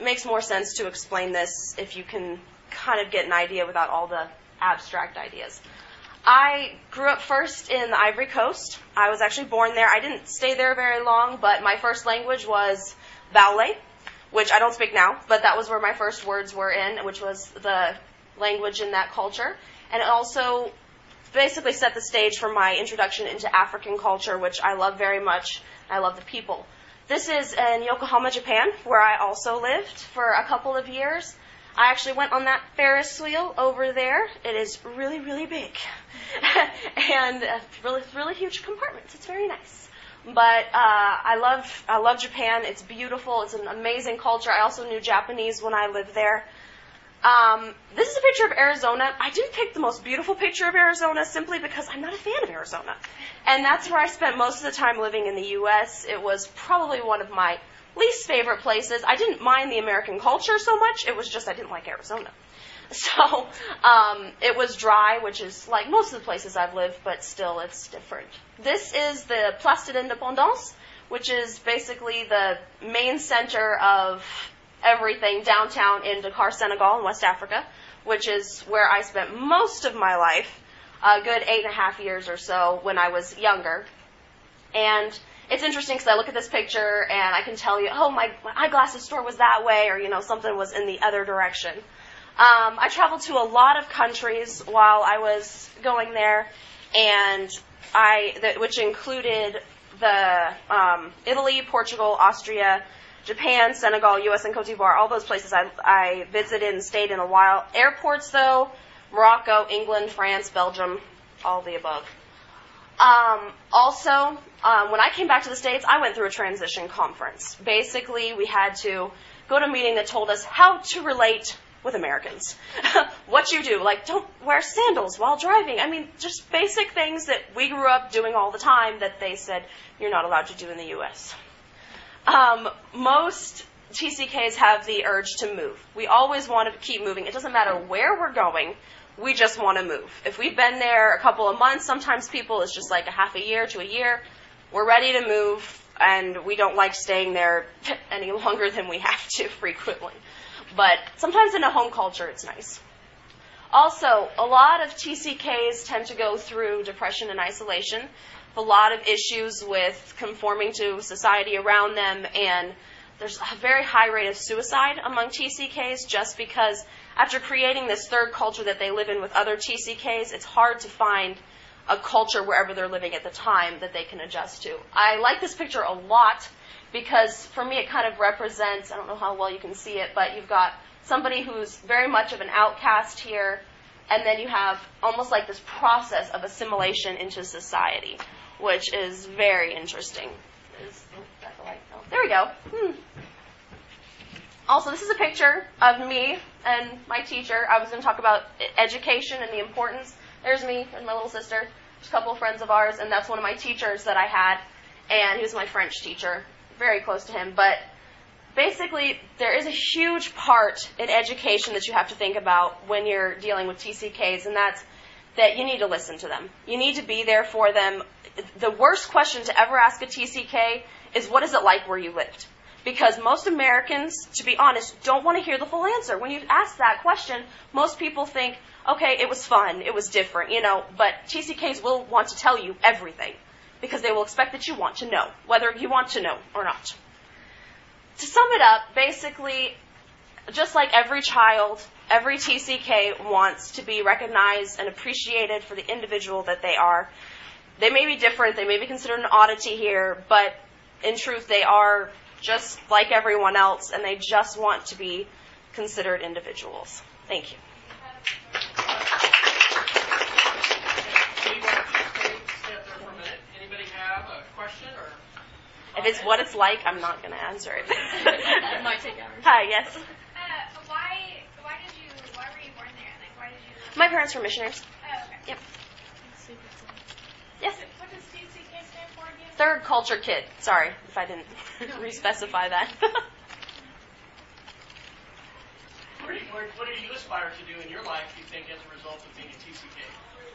[SPEAKER 12] makes more sense to explain this if you can kind of get an idea without all the abstract ideas. I grew up first in the Ivory Coast. I was actually born there. I didn't stay there very long, but my first language was Baoulé, which I don't speak now, but that was where my first words were in, which was the language in that culture. And it also basically set the stage for my introduction into African culture, which I love very much. I love the people. This is in Yokohama, Japan, where I also lived for a couple of years. I actually went on that Ferris wheel over there. It is really, really big. (laughs) and uh, really, really huge compartments. It's very nice. But uh, I love, I love Japan. It's beautiful. It's an amazing culture. I also knew Japanese when I lived there. Um, this is a picture of Arizona. I didn't pick the most beautiful picture of Arizona simply because I'm not a fan of Arizona. And that's where I spent most of the time living in the U.S. It was probably one of my least favorite places. I didn't mind the American culture so much. It was just I didn't like Arizona. (laughs) So um, it was dry, which is like most of the places I've lived, but still it's different. This is the Place de l'Indépendance, which is basically the main center of everything downtown in Dakar, Senegal, in West Africa, which is where I spent most of my life, a good eight and a half years or so when I was younger. And it's interesting because I look at this picture and I can tell you, oh, my, my eyeglasses store was that way, or, you know, something was in the other direction. Um, I traveled to a lot of countries while I was going there, and I, which included the um, Italy, Portugal, Austria, Japan, Senegal, U.S., and Cote d'Ivoire. All those places I, I visited and stayed in a while. Airports, though, Morocco, England, France, Belgium, all the above. Um, also, um, when I came back to the States, I went through a transition conference. Basically, we had to go to a meeting that told us how to relate with Americans. (laughs) what you do, like don't wear sandals while driving. I mean, just basic things that we grew up doing all the time that they said you're not allowed to do in the U.S. Um, most TCKs have the urge to move. We always want to keep moving. It doesn't matter where we're going, we just want to move. If we've been there a couple of months, sometimes people it's just like a half a year to a year, we're ready to move and we don't like staying there (laughs) any longer than we have to frequently. But sometimes in a home culture it's nice. Also, a lot of TCKs tend to go through depression and isolation, a lot of issues with conforming to society around them, and there's a very high rate of suicide among TCKs just because after creating this third culture that they live in with other TCKs, it's hard to find a culture wherever they're living at the time that they can adjust to. I like this picture a lot because for me it kind of represents, I don't know how well you can see it, but you've got somebody who's very much of an outcast here, and then you have almost like this process of assimilation into society, which is very interesting. There we go. Hmm. Also, this is a picture of me and my teacher. I was going to talk about education and the importance. There's me and my little sister. There's a couple of friends of ours, and that's one of my teachers that I had, and he was my French teacher. Very close to him, but basically, there is a huge part in education that you have to think about when you're dealing with TCKs, and that's that you need to listen to them. You need to be there for them. The worst question to ever ask a TCK is, What is it like where you lived? Because most Americans, to be honest, don't want to hear the full answer. When you ask that question, most people think, okay, it was fun, it was different, you know, but TCKs will want to tell you everything because they will expect that you want to know, whether you want to know or not to sum it up, basically, just like every child, every TCK wants to be recognized and appreciated for the individual that they are. They may be different, they may be considered an oddity here, but in truth, they are just like everyone else, and they just want to be considered individuals. Thank you.
[SPEAKER 1] Anybody have a question
[SPEAKER 12] if it's what it's like, I'm not going to answer it. (laughs)
[SPEAKER 10] it might take hours.
[SPEAKER 12] Hi, yes.
[SPEAKER 13] Uh, why, why did you, why were you born there? Like, why did you?
[SPEAKER 12] My parents were missionaries.
[SPEAKER 13] Oh, okay.
[SPEAKER 12] Yep. Yes.
[SPEAKER 13] What does TCK stand for again?
[SPEAKER 12] Third culture kid. Sorry if I didn't (laughs) re-specify that. (laughs)
[SPEAKER 1] what, do you, what do you aspire to do in your life? Do You think as a result of being a TCK,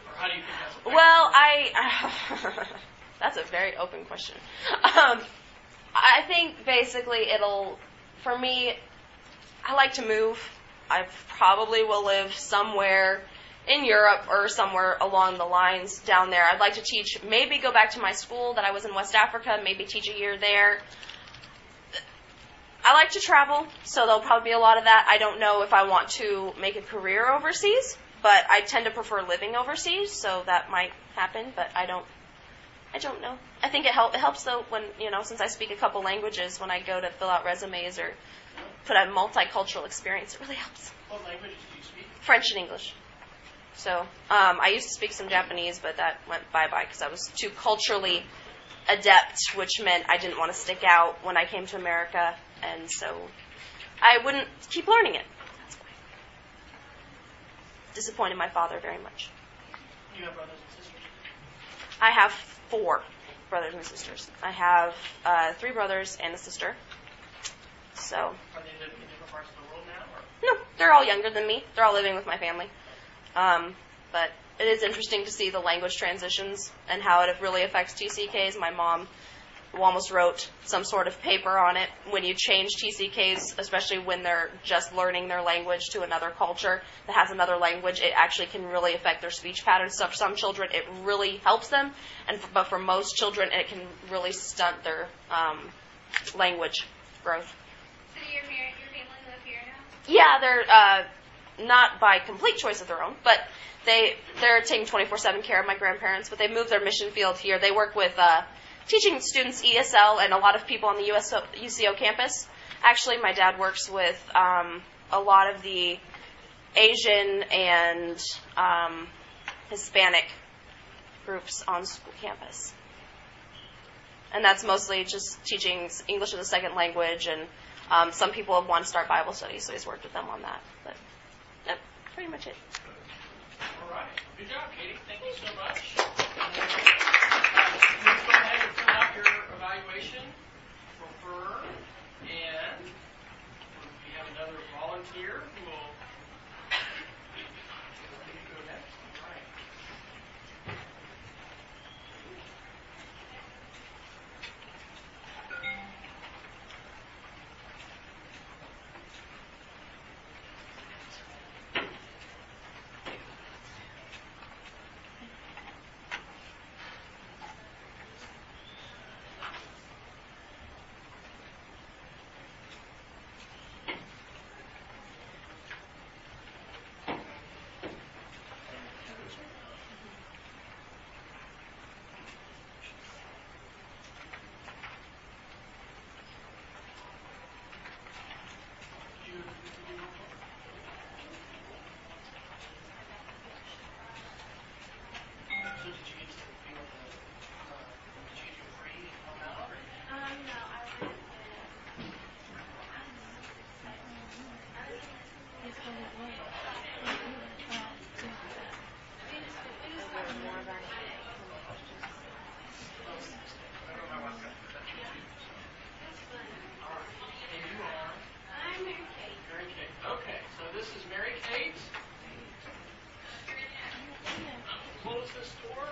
[SPEAKER 1] or how do you think that's?
[SPEAKER 12] Well, I. (laughs) That's a very open question. Um, I think basically it'll, for me, I like to move. I probably will live somewhere in Europe or somewhere along the lines down there. I'd like to teach, maybe go back to my school that I was in West Africa, maybe teach a year there. I like to travel, so there'll probably be a lot of that. I don't know if I want to make a career overseas, but I tend to prefer living overseas, so that might happen, but I don't I don't know. I think it, help, it helps though when, you know, since I speak a couple languages, when I go to fill out resumes or put a multicultural experience, it really helps.
[SPEAKER 1] What languages do you speak?
[SPEAKER 12] French and English. So um, I used to speak some Japanese, but that went bye bye because I was too culturally adept, which meant I didn't want to stick out when I came to America, and so I wouldn't keep learning it. That's why. Disappointed my father very much.
[SPEAKER 1] You have brothers and sisters?
[SPEAKER 12] I have four brothers and sisters. I have uh, three brothers and a sister. So.
[SPEAKER 1] Are they living in different parts of the world now? Or?
[SPEAKER 12] No, they're all younger than me. They're all living with my family. Um, but it is interesting to see the language transitions and how it really affects TCKs. My mom almost wrote some sort of paper on it. When you change TCKs, especially when they're just learning their language to another culture that has another language, it actually can really affect their speech patterns. So for some children, it really helps them, and but for most children, it can really stunt their um, language growth.
[SPEAKER 13] Here now?
[SPEAKER 12] Yeah, they're uh, not by complete choice of their own, but they they're taking 24/7 care of my grandparents. But they moved their mission field here. They work with. Uh, teaching students ESL and a lot of people on the USO, UCO campus. Actually, my dad works with um, a lot of the Asian and um, Hispanic groups on school campus. And that's mostly just teaching English as a second language, and um, some people have want to start Bible studies, so he's worked with them on that. But yep, pretty much it.
[SPEAKER 1] All right. Good job, Katie. Thank you so much. Please go ahead and fill out your evaluation for her and we have another volunteer who will go next. All right. Mary Kate. Okay, so this is Mary Kate. Close this door. All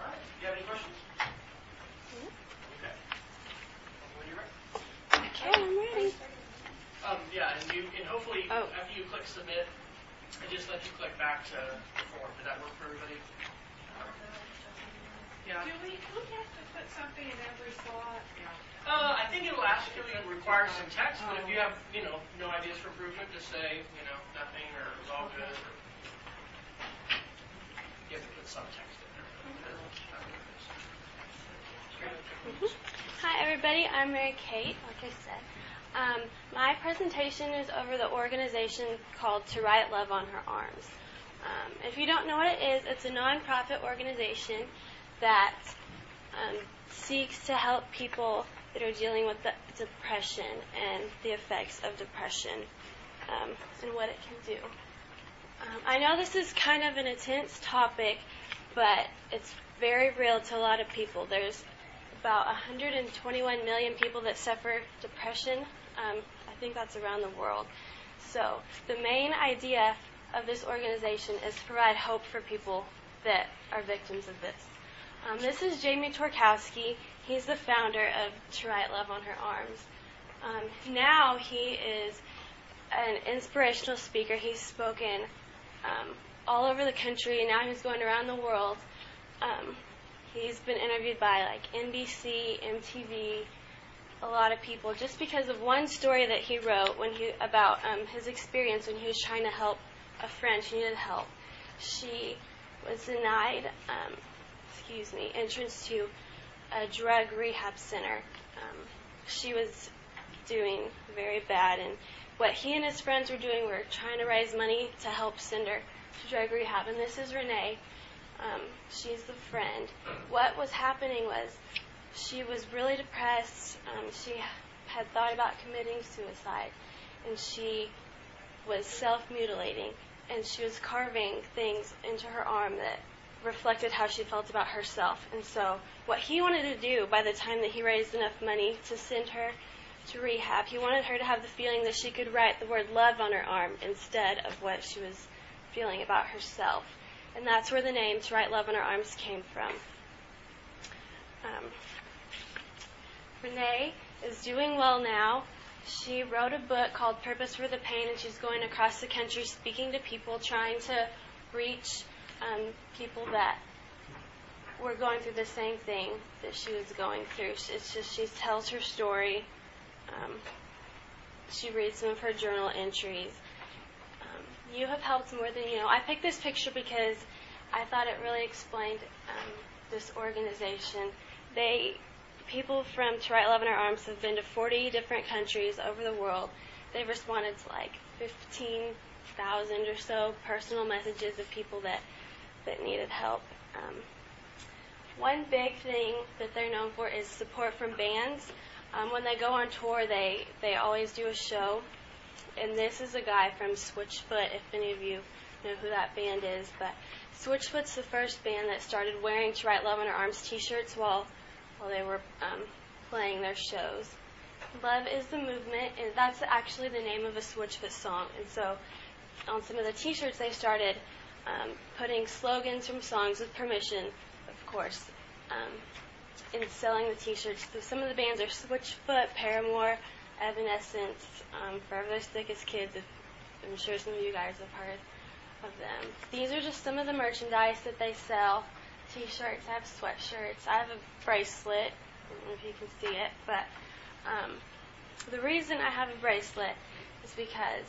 [SPEAKER 1] right. Do you have any questions? Okay. When you're ready.
[SPEAKER 12] Okay, I'm ready.
[SPEAKER 1] Um, yeah, and you, and hopefully
[SPEAKER 12] Oh.
[SPEAKER 1] after you click submit, it just lets you click back to the form. Did that work for everybody? Yeah.
[SPEAKER 2] Do we, we have to put something in every slot?
[SPEAKER 1] Uh, I think it'll ask you, it requires some text, but if you have, you know, no ideas for improvement, just say, you know, nothing or it's all good. Or you have to put some text in there.
[SPEAKER 14] Hi, everybody. I'm Mary Kate, like I said. Um, my presentation is over the organization called To Write Love on Her Arms. Um, if you don't know what it is, it's a nonprofit organization that um, seeks to help people that are dealing with the depression and the effects of depression um, and what it can do. Um, I know this is kind of an intense topic, but it's very real to a lot of people. There's about 121 million people that suffer depression. Um, think that's around the world. So the main idea of this organization is to provide hope for people that are victims of this. Um, this is Jamie Tworkowski. He's the founder of To Write Love on Her Arms. Um, now he is an inspirational speaker. He's spoken um, all over the country, and now he's going around the world. Um, he's been interviewed by like NBC, MTV, a lot of people, just because of one story that he wrote when he about um, his experience when he was trying to help a friend. She needed help. She was denied, um, excuse me, entrance to a drug rehab center. Um, she was doing very bad, and what he and his friends were doing were trying to raise money to help send her to drug rehab. And this is Renee. Um, she's the friend. What was happening was she was really depressed. Um, she had thought about committing suicide, and she was self-mutilating, and she was carving things into her arm that reflected how she felt about herself. And so, what he wanted to do by the time that he raised enough money to send her to rehab, he wanted her to have the feeling that she could write the word love on her arm instead of what she was feeling about herself. And that's where the name To Write Love on Her Arms came from. Um, Renee is doing well now. She wrote a book called Purpose for the Pain, and she's going across the country speaking to people, trying to reach um, people that were going through the same thing that she was going through. It's just she tells her story. Um, she reads some of her journal entries. Um, you have helped more than you know. I picked this picture because I thought it really explained um, this organization. They people from To Write Love in Our Arms have been to 40 different countries over the world. They've responded to like 15,000 or so personal messages of people that that needed help. Um, one big thing that they're known for is support from bands. Um, when they go on tour, they they always do a show, and this is a guy from Switchfoot. If any of you know who that band is, but Switchfoot's the first band that started wearing "To Write Love on Our Arms" T-shirts while while they were um, playing their shows. Love is the movement, and that's actually the name of a Switchfoot song. And so, on some of the T-shirts, they started um, putting slogans from songs with permission, of course, um, in selling the T-shirts. So some of the bands are Switchfoot, Paramore, Evanescence, um, Forever the Sickest Kids. If, I'm sure some of you guys have heard of them. These are just some of the merchandise that they sell. T-shirts. I have sweatshirts. I have a bracelet. If you can see it, but um, the reason I have a bracelet is because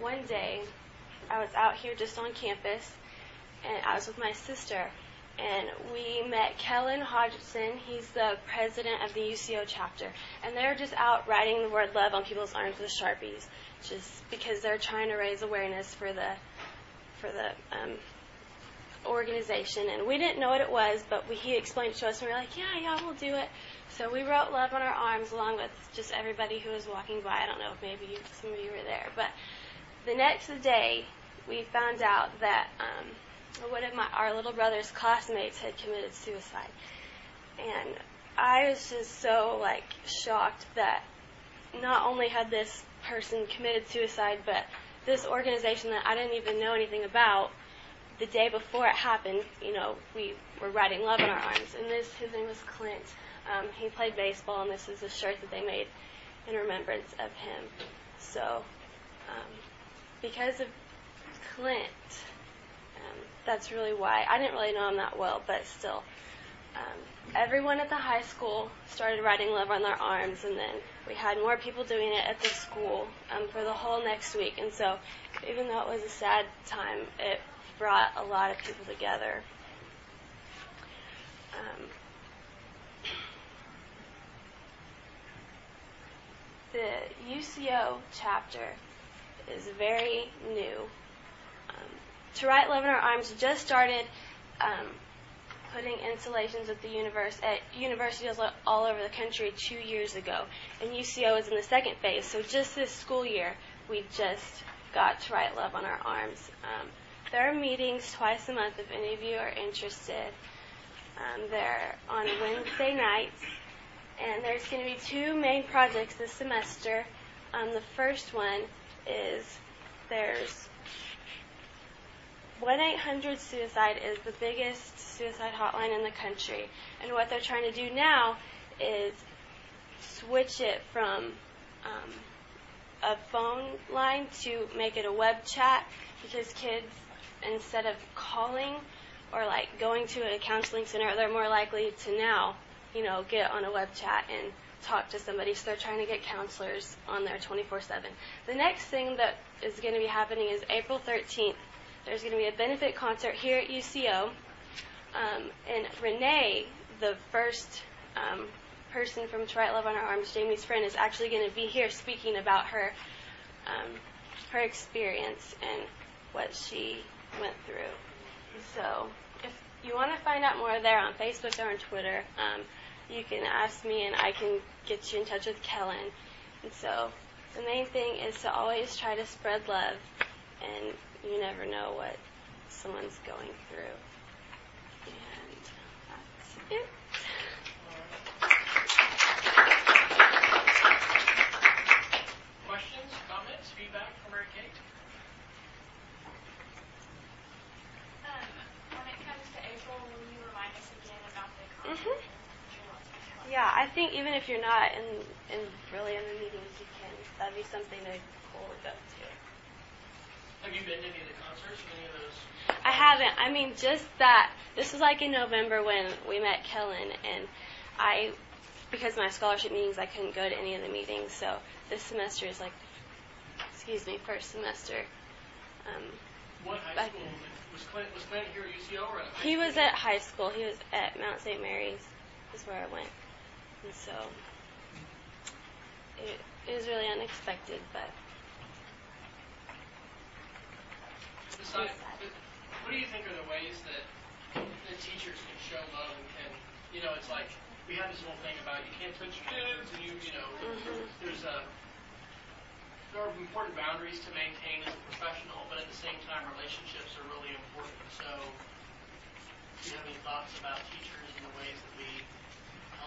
[SPEAKER 14] one day I was out here just on campus, and I was with my sister, and we met Kellen Hodgson. He's the president of the UCO chapter, and they're just out writing the word love on people's arms with sharpies, just because they're trying to raise awareness for the for the um, organization. And we didn't know what it was, but we, he explained it to us, and we were like, yeah, yeah, we'll do it. So we wrote love on our arms along with just everybody who was walking by. I don't know if maybe some of you were there, but the next day we found out that um, one of my our little brother's classmates had committed suicide, and I was just so like shocked that not only had this person committed suicide, but this organization that I didn't even know anything about. The day before it happened, you know, we were writing love on our arms, and this his name was Clint. Um, he played baseball, and this is a shirt that they made in remembrance of him. So, um, because of Clint, um, that's really why. I didn't really know him that well, but still. Um, everyone at the high school started writing love on their arms, and then we had more people doing it at the school um, for the whole next week. And so, even though it was a sad time, it brought a lot of people together. Um, the UCO chapter is very new. Um, to Write Love in Our Arms just started um, putting installations at the universe at universities all over the country two years ago, and UCO is in the second phase. So just this school year, we just got to write love on our arms. Um, there are meetings twice a month if any of you are interested. Um, they're on Wednesday nights and there's going to be two main projects this semester. Um, the first one is there's 1 800 Suicide is the biggest suicide hotline in the country. And what they're trying to do now is switch it from um, a phone line to make it a web chat because kids, instead of calling or like going to a counseling center, they're more likely to now you know, get on a web chat and talk to somebody. So they're trying to get counselors on there 24/7. The next thing that is going to be happening is April 13th. There's going to be a benefit concert here at UCO, um, and Renee, the first um, person from To Write Love on Our Arms, Jamie's friend, is actually going to be here speaking about her um, her experience and what she went through. So if you want to find out more, there on Facebook or on Twitter. Um, you can ask me and I can get you in touch with Kellen. And so the main thing is to always try to spread love, and you never know what someone's going through. And that's it.
[SPEAKER 1] Questions, comments, feedback from Mary Kate?
[SPEAKER 13] Um, when it comes to April, will you remind us again about the
[SPEAKER 14] Mhm. Yeah, I think even if you're not in, in really in the meetings, you can. That'd be something to cool to go to.
[SPEAKER 1] Have you been to any of the concerts? Any of those?
[SPEAKER 14] I haven't. I mean, just that. This was like in November when we met Kellen, and I, because of my scholarship meetings, I couldn't go to any of the meetings. So this semester is like, excuse me, first semester. Um,
[SPEAKER 1] What high school? Was Clint, was Clint here at UCO or at high
[SPEAKER 14] he was at high school. He was at Mount St. Mary's. Is where I went, and so it, it was really unexpected, but
[SPEAKER 1] Besides, what do you think are the ways that the teachers can show love and can, you know, it's like we have this whole thing about you can't touch kids and you, you know,
[SPEAKER 14] Mhm.
[SPEAKER 1] there's a there are important boundaries to maintain as a professional, but at the same same time, relationships are really important. So, do you have any thoughts about teachers and the ways that we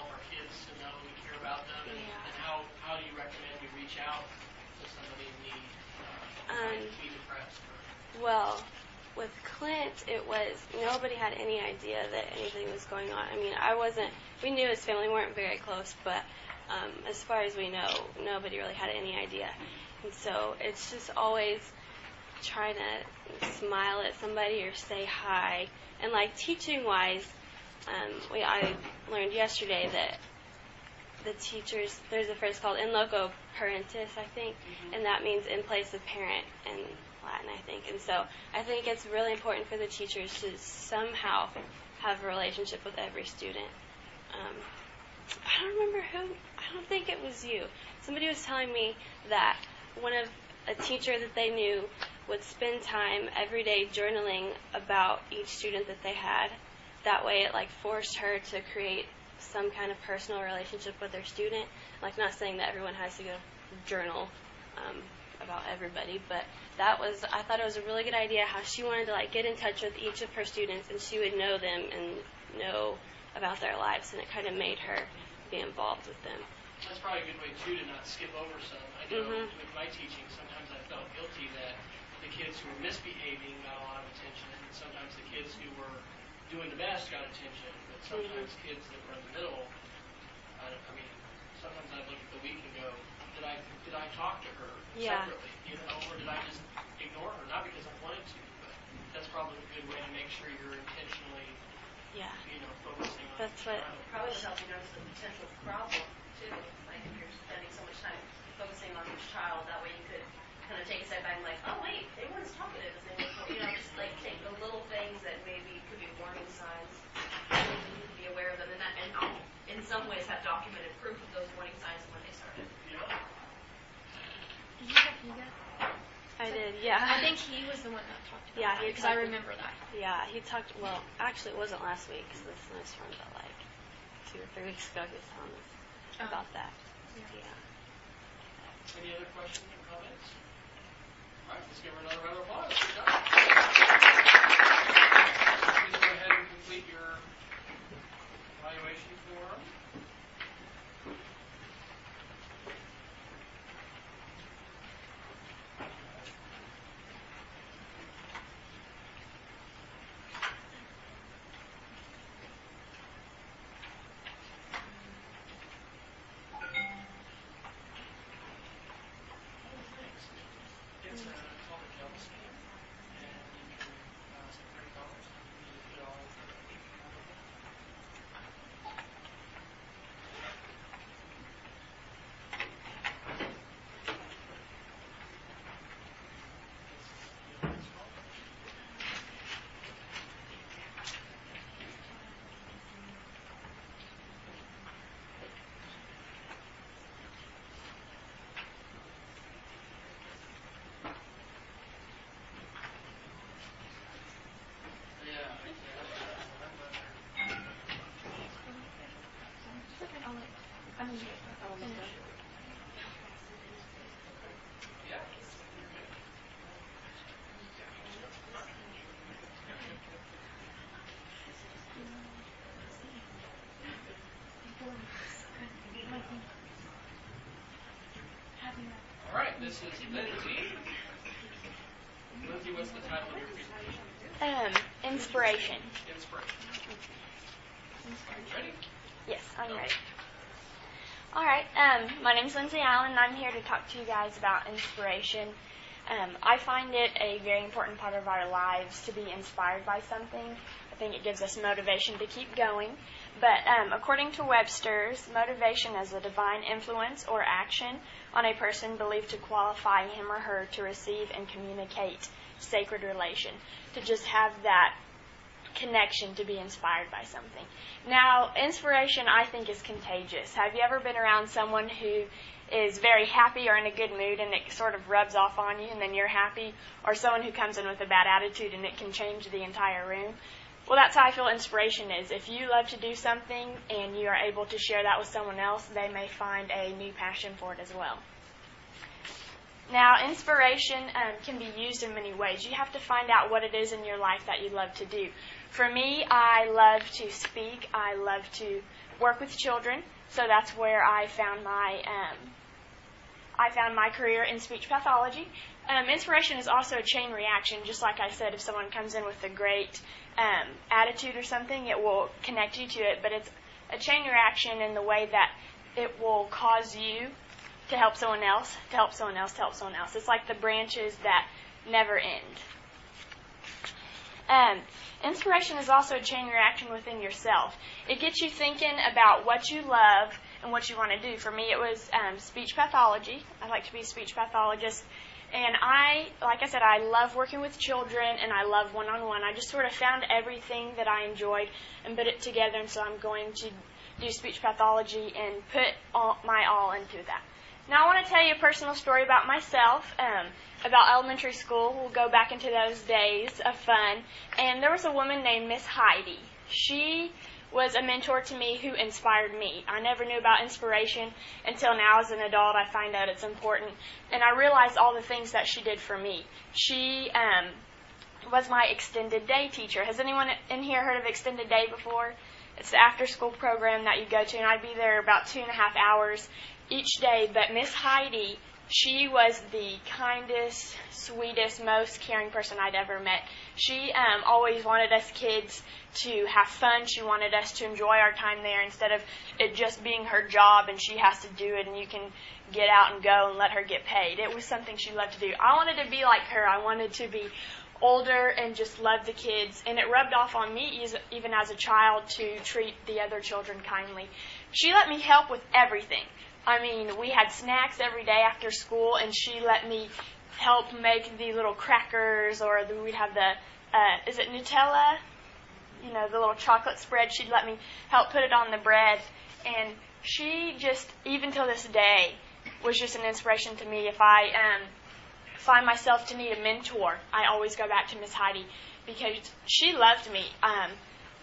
[SPEAKER 1] help our kids to know we care about them? And,
[SPEAKER 14] Yeah.
[SPEAKER 1] and how, how do you recommend we reach out to somebody in need? Uh,
[SPEAKER 14] Um,
[SPEAKER 1] might be depressed or
[SPEAKER 14] Well, with Clint, it was nobody had any idea that anything was going on. I mean, I wasn't. We knew his family weren't very close, but um, as far as we know, nobody really had any idea. And so it's just always trying to smile at somebody or say hi. And like teaching wise, um, we I learned yesterday that the teachers there's a phrase called in loco parentis, I think, and that means in place of parent in Latin, I think. And so I think it's really important for the teachers to somehow have a relationship with every student. Um, I don't remember who. I don't think it was you. Somebody was telling me that one of a teacher that they knew would spend time every day journaling about each student that they had. That way, it like forced her to create some kind of personal relationship with their student. Like, not saying that everyone has to go journal um, about everybody, but that was I thought it was a really good idea how she wanted to like get in touch with each of her students and she would know them and know about their lives, and it kind of made her be involved with them.
[SPEAKER 1] That's probably a good way too to not skip over some. I know
[SPEAKER 14] Mhm.
[SPEAKER 1] with my teaching, sometimes I felt guilty that the kids who were misbehaving got a lot of attention, and sometimes the kids who were doing the best got attention. But sometimes kids that were in the middle, I, I mean, sometimes I look at the week and go, did I did I talk to her
[SPEAKER 14] Yeah.
[SPEAKER 1] separately, you know, or did I just ignore her? Not because I wanted to, but that's probably a good way to make sure you're intentionally,
[SPEAKER 14] Yeah.
[SPEAKER 1] you know, focusing on.
[SPEAKER 14] That's what.
[SPEAKER 12] Probably would help you notice the potential problem too. Like if you're spending so much time focusing on each child, that way you could kind of take a step back and like, oh wait, they weren't as talkative as they were. You know, just like take the little things that maybe could be warning signs. And you need to be aware of them, and that, and I'll, in some ways have documented proof of those warning signs when they started.
[SPEAKER 10] Did you have Hugo?
[SPEAKER 14] I did, yeah.
[SPEAKER 10] I think he was the one that talked about
[SPEAKER 14] Yeah,
[SPEAKER 10] that,
[SPEAKER 14] he
[SPEAKER 10] because I remember that.
[SPEAKER 14] Yeah, he talked. Well, actually, it wasn't last week because this next one, but like two or three (laughs) weeks ago, he was telling us
[SPEAKER 10] Oh.
[SPEAKER 14] about that.
[SPEAKER 10] Yeah.
[SPEAKER 14] Yeah.
[SPEAKER 1] Any other questions or comments? All right, let's give her another round of applause. Please go ahead and complete your evaluation form. It's uh, called a gel scan, and you can uh, spend thirty dollars and you can get all the
[SPEAKER 10] I'll let, I'm gonna do it. Finish.
[SPEAKER 1] All right, this is Lindsay. Lindsay, what's the title of your presentation?
[SPEAKER 15] Um, inspiration.
[SPEAKER 1] Inspiration. Ready?
[SPEAKER 15] Yes, I'm ready. All right. Um, my is Lindsay Allen, and I'm here to talk to you guys about inspiration. Um, I find it a very important part of our lives to be inspired by something. I think it gives us motivation to keep going. But um, according to Webster's, motivation is a divine influence or action on a person believed to qualify him or her to receive and communicate sacred relation, to just have that connection to be inspired by something. Now, inspiration I think is contagious. Have you ever been around someone who is very happy or in a good mood and it sort of rubs off on you and then you're happy? Or someone who comes in with a bad attitude and it can change the entire room? Well, that's how I feel inspiration is. If you love to do something and you are able to share that with someone else, they may find a new passion for it as well. Now, inspiration um, can be used in many ways. You have to find out what it is in your life that you love to do. For me, I love to speak. I love to work with children. So that's where I found my um, I found my career in speech pathology. Um, inspiration is also a chain reaction, just like I said. If someone comes in with a great um, attitude or something, it will connect you to it. But it's a chain reaction in the way that it will cause you to help someone else, to help someone else, to help someone else. It's like the branches that never end. Um, inspiration is also a chain reaction within yourself. It gets you thinking about what you love and what you want to do. For me, it was um, speech pathology. I like to be a speech pathologist. And I, like I said, I love working with children and I love one on one. I just sort of found everything that I enjoyed and put it together, and so I'm going to do speech pathology and put all, my all into that. Now, I want to tell you a personal story about myself, um, about elementary school. We'll go back into those days of fun. And there was a woman named Miss Heidi. She was a mentor to me who inspired me. I never knew about inspiration until now as an adult. I find out it's important. And I realized all the things that she did for me. She um, was my extended day teacher. Has anyone in here heard of extended day before? It's the after school program that you go to, and I'd be there about two and a half hours each day. But Miss Heidi, she was the kindest, sweetest, most caring person I'd ever met. She um, always wanted us kids to have fun. She wanted us to enjoy our time there instead of it just being her job and she has to do it and you can get out and go and let her get paid. It was something she loved to do. I wanted to be like her. I wanted to be older and just love the kids. And it rubbed off on me even as a child to treat the other children kindly. She let me help with everything. I mean, we had snacks every day after school, and she let me help make the little crackers, or the, we'd have the, uh, is it Nutella? You know, the little chocolate spread. She'd let me help put it on the bread. And she just, even till this day, was just an inspiration to me. If I um, find myself to need a mentor, I always go back to Miss Heidi because she loved me. Um,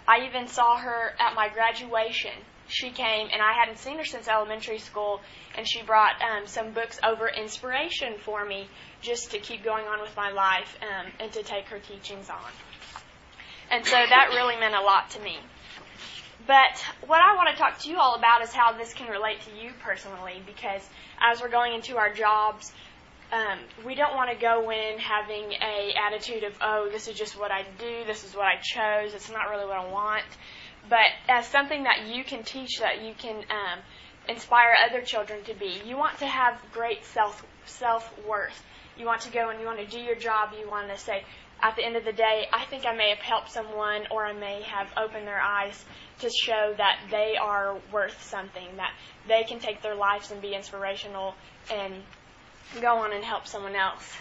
[SPEAKER 15] I even saw her at my graduation she came, and I hadn't seen her since elementary school, and she brought um, some books over inspiration for me just to keep going on with my life um, and to take her teachings on. And so that really meant a lot to me. But what I want to talk to you all about is how this can relate to you personally, because as we're going into our jobs, um, we don't want to go in having a attitude of, oh, this is just what I do, this is what I chose, it's not really what I want but as something that you can teach, that you can um, inspire other children to be. You want to have great self self worth. You want to go and you want to do your job. You want to say, at the end of the day, I think I may have helped someone, or I may have opened their eyes to show that they are worth something, that they can take their lives and be inspirational and go on and help someone else.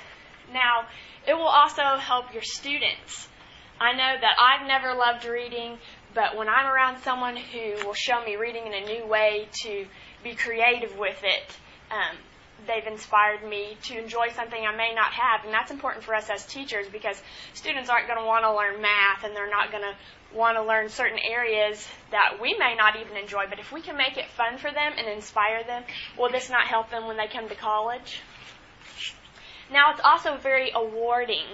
[SPEAKER 15] Now, it will also help your students. I know that I've never loved reading, but when I'm around someone who will show me reading in a new way to be creative with it, um, they've inspired me to enjoy something I may not have. And that's important for us as teachers because students aren't going to want to learn math and they're not going to want to learn certain areas that we may not even enjoy. But if we can make it fun for them and inspire them, will this not help them when they come to college? Now, it's also very awarding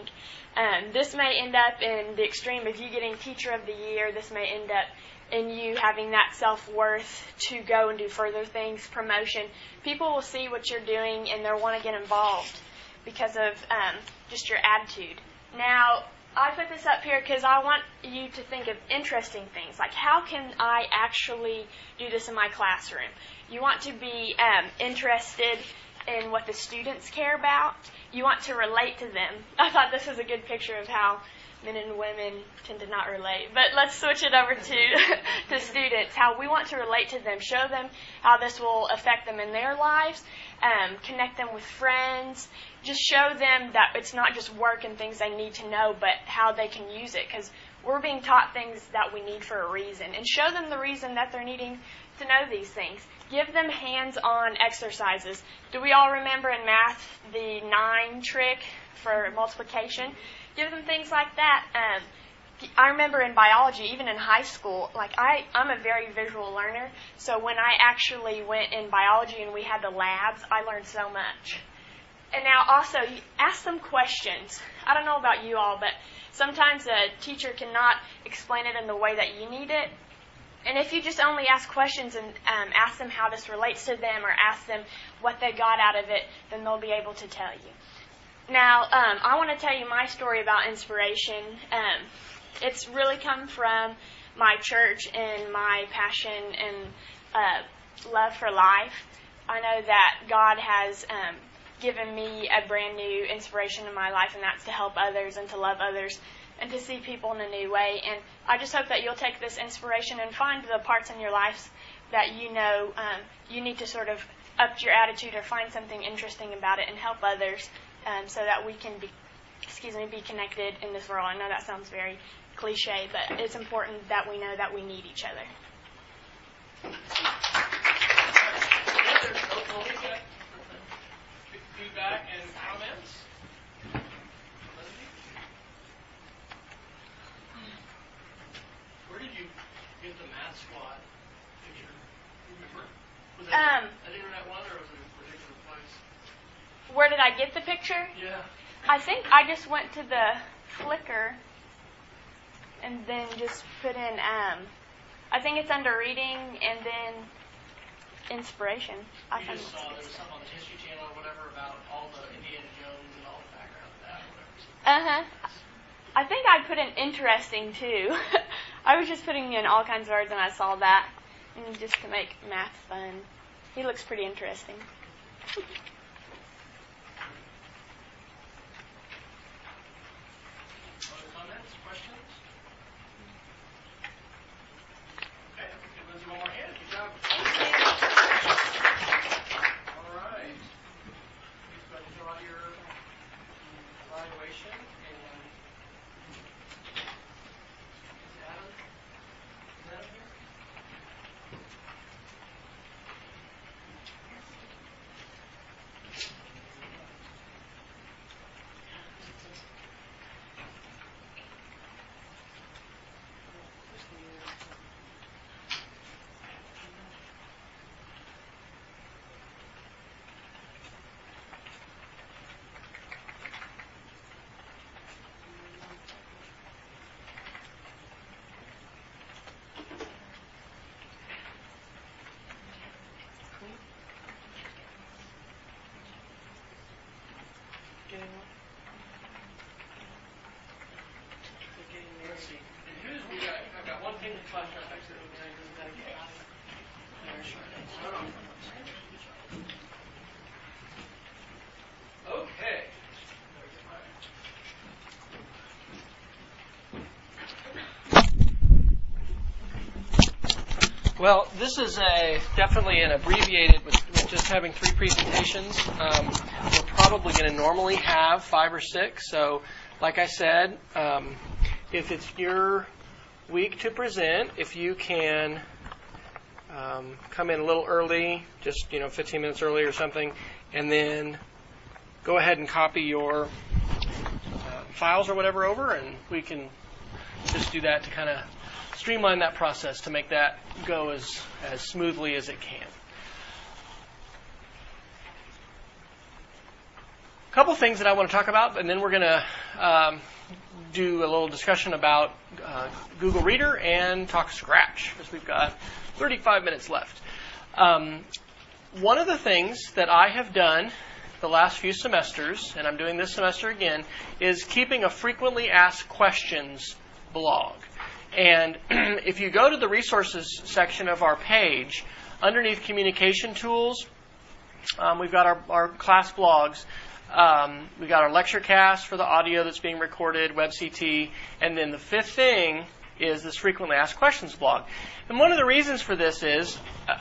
[SPEAKER 15] um, this may end up in the extreme of you getting Teacher of the Year. This may end up in you having that self worth to go and do further things, promotion. People will see what you're doing and they'll want to get involved because of um, just your attitude. Now, I put this up here because I want you to think of interesting things. Like, how can I actually do this in my classroom? You want to be um, interested in what the students care about you want to relate to them. (laughs) I thought this was a good picture of how men and women tend to not relate. But let's switch it over to (laughs) to students. How we want to relate to them, show them how this will affect them in their lives, um, connect them with friends, just show them that it's not just work and things they need to know, but how they can use it. Because we're being taught things that we need for a reason, and show them the reason that they're needing to know these things. Give them hands-on exercises. Do we all remember in math the nine trick for multiplication? Give them things like that. Um, I remember in biology, even in high school, like I, I'm a very visual learner. So when I actually went in biology and we had the labs, I learned so much. and now also ask them questions. I don't know about you all, but sometimes a teacher cannot explain it in the way that you need it. And if you just only ask questions and um, ask them how this relates to them or ask them what they got out of it, then they'll be able to tell you. Now, um, I want to tell you my story about inspiration. Um, it's really come from my church and my passion and uh, love for life. I know that God has um, given me a brand new inspiration in my life, and that's to help others and to love others and to see people in a new way. And I just hope that you'll take this inspiration and find the parts in your lives that you know um, you need to sort of up your attitude or find something interesting about it and help others um, so that we can be, excuse me, be connected in this world. I know that sounds very cliche, but it's important that we know that we need each other.
[SPEAKER 1] Feedback and comments? Where did you get the math squad picture? Remember? Was that
[SPEAKER 15] Um,
[SPEAKER 1] an internet one or was it a particular place?
[SPEAKER 15] Where did I get the picture?
[SPEAKER 1] Yeah.
[SPEAKER 15] I think I just went to the Flickr and then just put in um I think it's under reading and then inspiration. I
[SPEAKER 1] You just saw there was something on the History Channel or whatever about all the Indiana Jones and all the background of that.
[SPEAKER 15] Uh huh. I think I put in interesting too. (laughs) I was just putting in all kinds of words and I saw that and just to make math fun. He looks pretty interesting.
[SPEAKER 1] Other comments, questions? Okay, give Lindsay one more hand. Good job. All right. Please go ahead and fill out your evaluation and. Is Adam? Is Adam here? Let's see. And who's we got? I've got one thing to flash up next to it. Okay. Well, this is a definitely an abbreviated with, with just having three presentations. Um, we're probably going to normally have five or six. So, like I said, um, if it's your week to present, if you can um, come in a little early, just you know, 15 minutes early or something, and then go ahead and copy your uh, files or whatever over, and we can just do that to kind of streamline that process to make that go as, as smoothly as it can. Couple things that I want to talk about, and then we're going to um, do a little discussion about uh, Google Reader and talk Scratch, because we've got 35 minutes left. Um, one of the things that I have done the last few semesters, and I'm doing this semester again, is keeping a frequently asked questions blog. And (clears throat) if you go to the resources section of our page, underneath communication tools, um, we've got our, our class blogs. Um, we've got our lecture cast for the audio that's being recorded, WebCT, and then the fifth thing is this frequently asked questions blog. And one of the reasons for this is uh,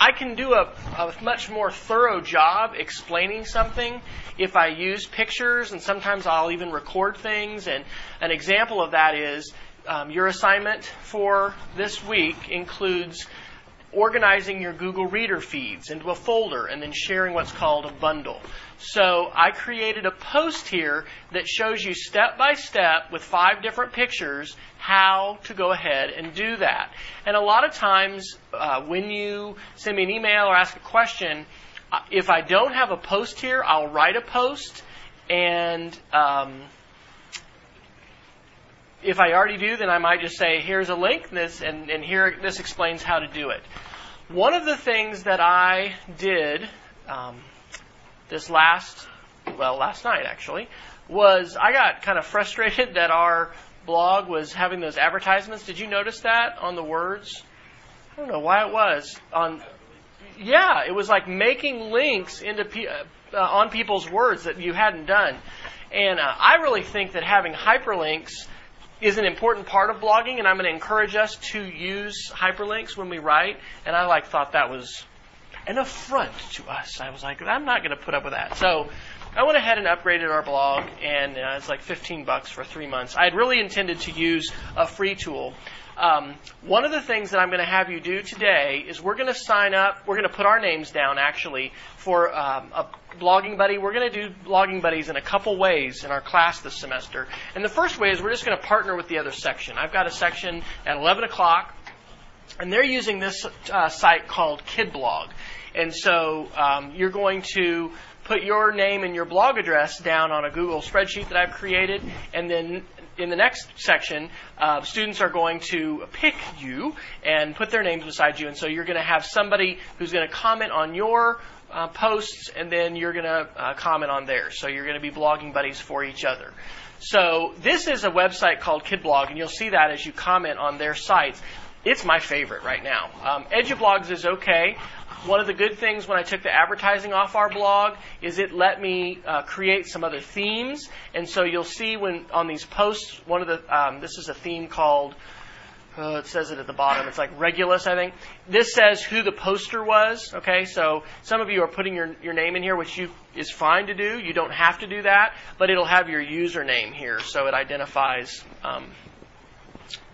[SPEAKER 1] I can do a, a, much more thorough job explaining something if I use pictures, and sometimes I'll even record things. And an example of that is um, your assignment for this week includes organizing your Google Reader feeds into a folder and then sharing what's called a bundle. So I created a post here that shows you step by step with five different pictures how to go ahead and do that. And a lot of times uh, when you send me an email or ask a question, uh, if I don't have a post here, I'll write a post, and um, if I already do, then I might just say, "Here's a link," this and, and here this explains how to do it. One of the things that I did um, this last, well, last night actually, was I got kind of frustrated (laughs) that our blog was having those advertisements. Did you notice that on the words? I don't know why it was on. Yeah, it was like making links into pe- uh, on people's words that you hadn't done, and uh, I really think that having hyperlinks is an important part of blogging, and I'm going to encourage us to use hyperlinks when we write. And I like thought that was an affront to us. I was like, I'm not going to put up with that. So I went ahead and upgraded our blog, and uh, it's like 15 bucks for three months. I had really intended to use a free tool. Um, one of the things that I'm going to have you do today is we're going to sign up. We're going to put our names down actually for um, a blogging buddy. We're going to do blogging buddies in a couple ways in our class this semester. And the first way is we're just going to partner with the other section. I've got a section at 11 o'clock, and they're using this uh, site called KidBlog. And so um, you're going to put your name and your blog address down on a Google spreadsheet that I've created, and then in the next section, uh, students are going to pick you and put their names beside you, and so you're going to have somebody who's going to comment on your uh, posts, and then you're going to uh, comment on theirs. So you're going to be blogging buddies for each other. So this is a website called KidBlog, and you'll see that as you comment on their sites. It's my favorite right now. Um, EduBlogs is okay one of the good things when I took the advertising off our blog is it let me uh, create some other themes. And so you'll see when on these posts, one of the um, this is a theme called. Uh, it says it at the bottom. It's like Regulus, I think. This says who the poster was. Okay, so some of you are putting your, your name in here, which you is fine to do. You don't have to do that, but it'll have your username here, so it identifies, um,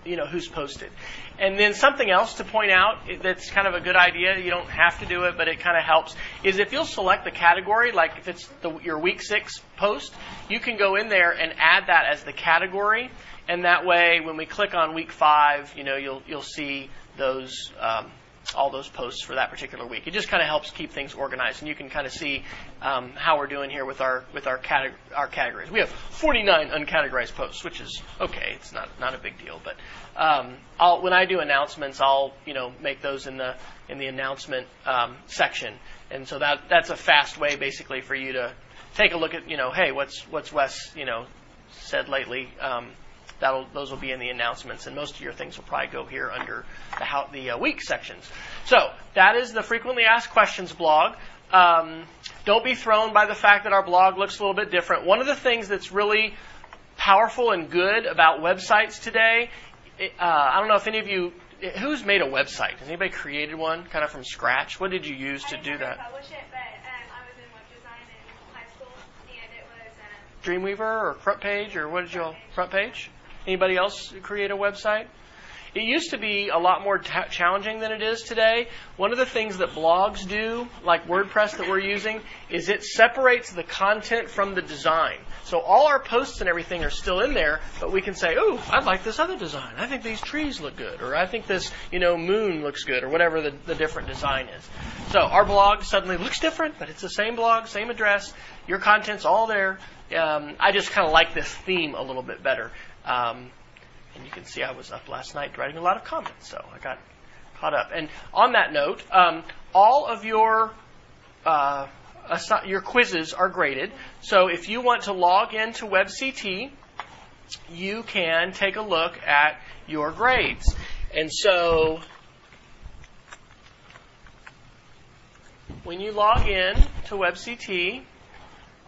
[SPEAKER 1] you know, who's posted. And then something else to point out that's kind of a good idea, you don't have to do it, but it kind of helps, is if you'll select the category, like if it's the, your week six post, you can go in there and add that as the category. And that way, when we click on week five, you know, you'll, you'll see those, um, all those posts for that particular week. It just kind of helps keep things organized, and you can kind of see um, how we're doing here with our with our, cate- our categories. We have 49 uncategorized posts, which is okay. It's not not a big deal, but um, I'll, when I do announcements, I'll you know make those in the in the announcement um, section, and so that that's a fast way basically for you to take a look at you know hey what's what's Wes you know said lately. Um, That'll, those will be in the announcements, and most of your things will probably go here under the, how, the uh, week sections. So that is the frequently asked questions blog. Um, don't be thrown by the fact that our blog looks a little bit different. One of the things that's really powerful and good about websites today, uh, I don't know if any of you, who's made a website? Has anybody created one kind of from scratch? What did you use to do that?
[SPEAKER 13] Publish it, but um, I was in web design in high school, and it was um,
[SPEAKER 1] Dreamweaver or Front Page or what did you Front Page? Anybody else create a website? It used to be a lot more t- challenging than it is today. One of the things that blogs do, like WordPress that we're using, is it separates the content from the design. So all our posts and everything are still in there, but we can say, "Oh, I like this other design. I think these trees look good, or I think this, you know, moon looks good, or whatever the, the different design is." So our blog suddenly looks different, but it's the same blog, same address. Your content's all there. Um, I just kind of like this theme a little bit better. Um, and you can see I was up last night writing a lot of comments, so I got caught up. And on that note, um, all of your uh, assi- your quizzes are graded. So if you want to log into WebCT, you can take a look at your grades. And so when you log in to WebCT,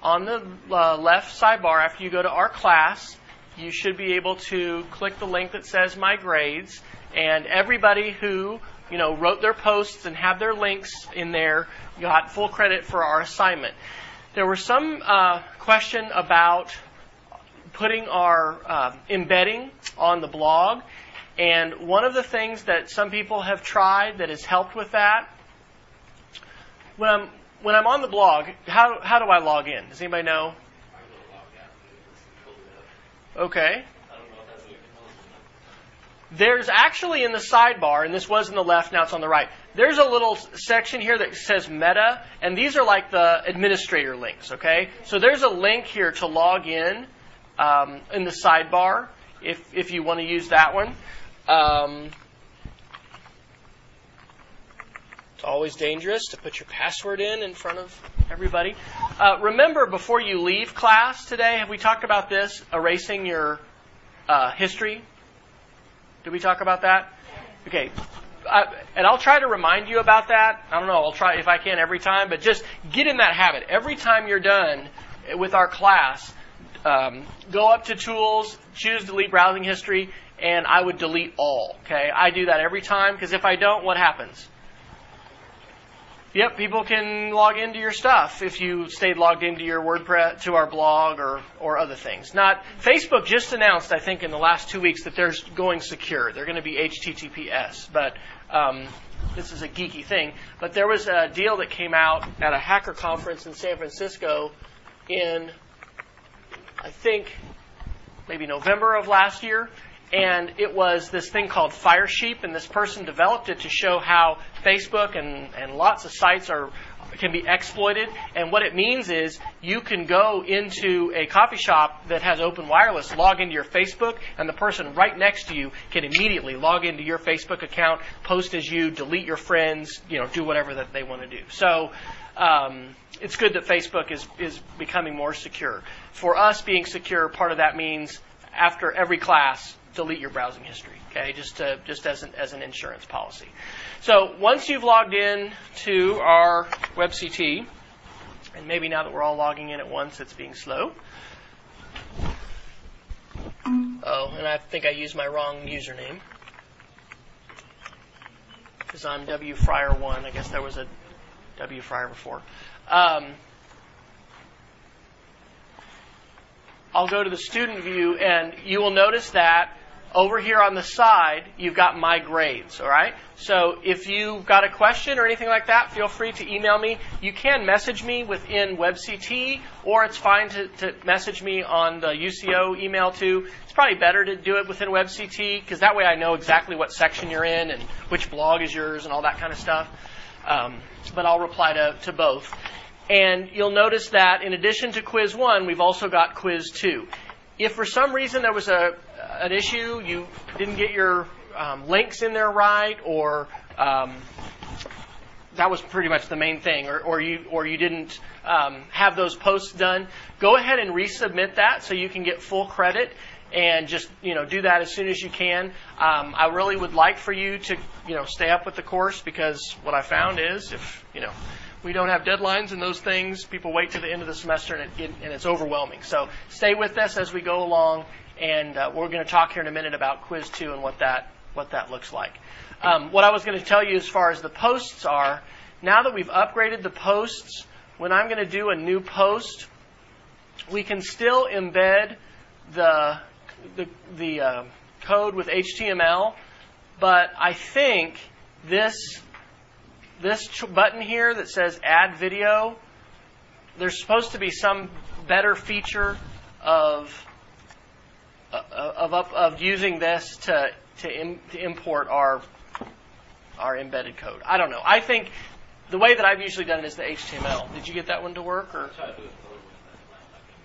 [SPEAKER 1] on the uh, left sidebar after you go to our class, you should be able to click the link that says My Grades, and everybody who you know wrote their posts and have their links in there got full credit for our assignment. There was some uh, question about putting our uh, embedding on the blog, and one of the things that some people have tried that has helped with that. When I'm when I'm on the blog, how how do I log in? Does anybody know? Okay. There's actually in the sidebar, and this was in the left, now it's on the right. there's a little section here that says meta, and these are like the administrator links, okay? So there's a link here to log in um, in the sidebar if, if you want to use that one. Um, it's always dangerous to put your password in in front of everybody. Uh, remember, before you leave class today, have we talked about this? Erasing your uh, history? Did we talk about that? Okay. I, and I'll try to remind you about that. I don't know. I'll try if I can every time, but just get in that habit. Every time you're done with our class, um, go up to Tools, choose Delete Browsing History, and I would delete all. Okay, I do that every time because if I don't, what happens? Yep, people can log into your stuff if you stayed logged into your WordPress to our blog or or other things. Not Facebook just announced, I think, in the last two weeks that they're going secure. They're going to be HTTPS, but um, this is a geeky thing. But there was a deal that came out at a hacker conference in San Francisco in, I think, maybe November of last year, and it was this thing called Firesheep, and this person developed it to show how Facebook and, and lots of sites are can be exploited. And what it means is you can go into a coffee shop that has open wireless, log into your Facebook, and the person right next to you can immediately log into your Facebook account, post as you, delete your friends, you know, do whatever that they want to do. So um, it's good that Facebook is is becoming more secure. For us, being secure, part of that means after every class, delete your browsing history. Okay, just to, just as an, as an insurance policy. So once you've logged in to our WebCT, and maybe now that we're all logging in at once, it's being slow. Oh, and I think I used my wrong username because I'm W Fryer one. I guess there was a W Fryer before. Um, I'll go to the student view, and you will notice that over here on the side, you've got my grades, all right? So if you've got a question or anything like that, feel free to email me. You can message me within WebCT, or it's fine to, to message me on the UCO email too. It's probably better to do it within WebCT, because that way I know exactly what section you're in and which blog is yours and all that kind of stuff. Um, but I'll reply to, to both. And you'll notice that in addition to quiz one, we've also got quiz two. If for some reason there was a an issue, you didn't get your um, links in there right, or um, that was pretty much the main thing, or, or you or you didn't um, have those posts done, go ahead and resubmit that so you can get full credit and just you know do that as soon as you can. Um, I really would like for you to you know stay up with the course because what I found is if you know we don't have deadlines and those things, people wait to the end of the semester and, it, and it's overwhelming. So stay with us as we go along, and uh, we're going to talk here in a minute about quiz two and what that what that looks like. Um, what I was going to tell you as far as the posts are, now that we've upgraded the posts, when I'm going to do a new post, we can still embed the the, the uh, code with HTML, but I think this this button here that says add video, there's supposed to be some better feature of of, of, of using this to to, Im, to import our our embedded code. I don't know. I think the way that I've usually done it is the HTML. Did you get that one to work or?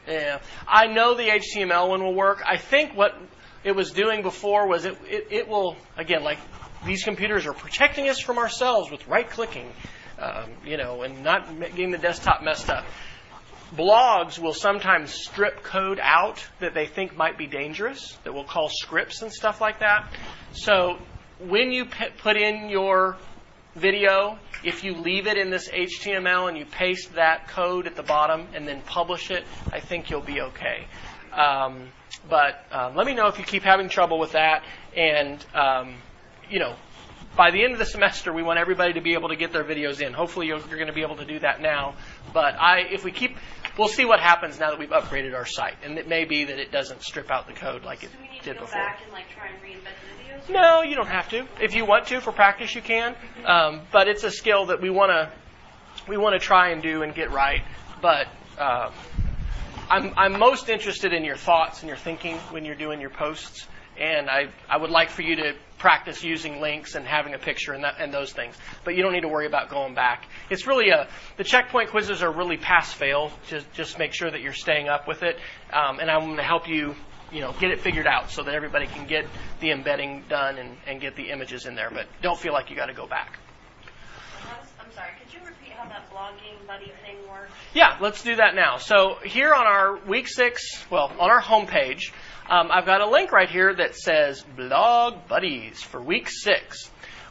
[SPEAKER 1] Yeah, I know the HTML one will work. I think what it was doing before was it, it, it will again like these computers are protecting us from ourselves with right clicking, um, you know, and not getting the desktop messed up. Blogs will sometimes strip code out that they think might be dangerous, that we'll call scripts and stuff like that. So when you put in your video, if you leave it in this HTML and you paste that code at the bottom and then publish it, I think you'll be okay. Um, but um, let me know if you keep having trouble with that. And um, you know, by the end of the semester, we want everybody to be able to get their videos in. Hopefully, you're, you're going to be able to do that now. But I, if we keep, we'll see what happens now that we've upgraded our site, and it may be that it doesn't strip out the code like it did before.
[SPEAKER 12] and like try and reinvent the videos.
[SPEAKER 1] No, you don't have to. If you want to for practice, you can. Um, but it's a skill that we want to we want to try and do and get right. But uh, I'm I'm most interested in your thoughts and your thinking when you're doing your posts and I, I would like for you to practice using links and having a picture and, that, and those things. But you don't need to worry about going back. It's really a the checkpoint quizzes are really pass fail. Just just make sure that you're staying up with it, um, and I'm going to help you you know get it figured out so that everybody can get the embedding done and, and get the images in there. But don't feel like you got to go back.
[SPEAKER 12] I'm sorry, could you repeat how that blogging buddy thing works?
[SPEAKER 1] Yeah, let's do that now. So here on our week six, well, on our homepage, um, I've got a link right here that says Blog Buddies for week six.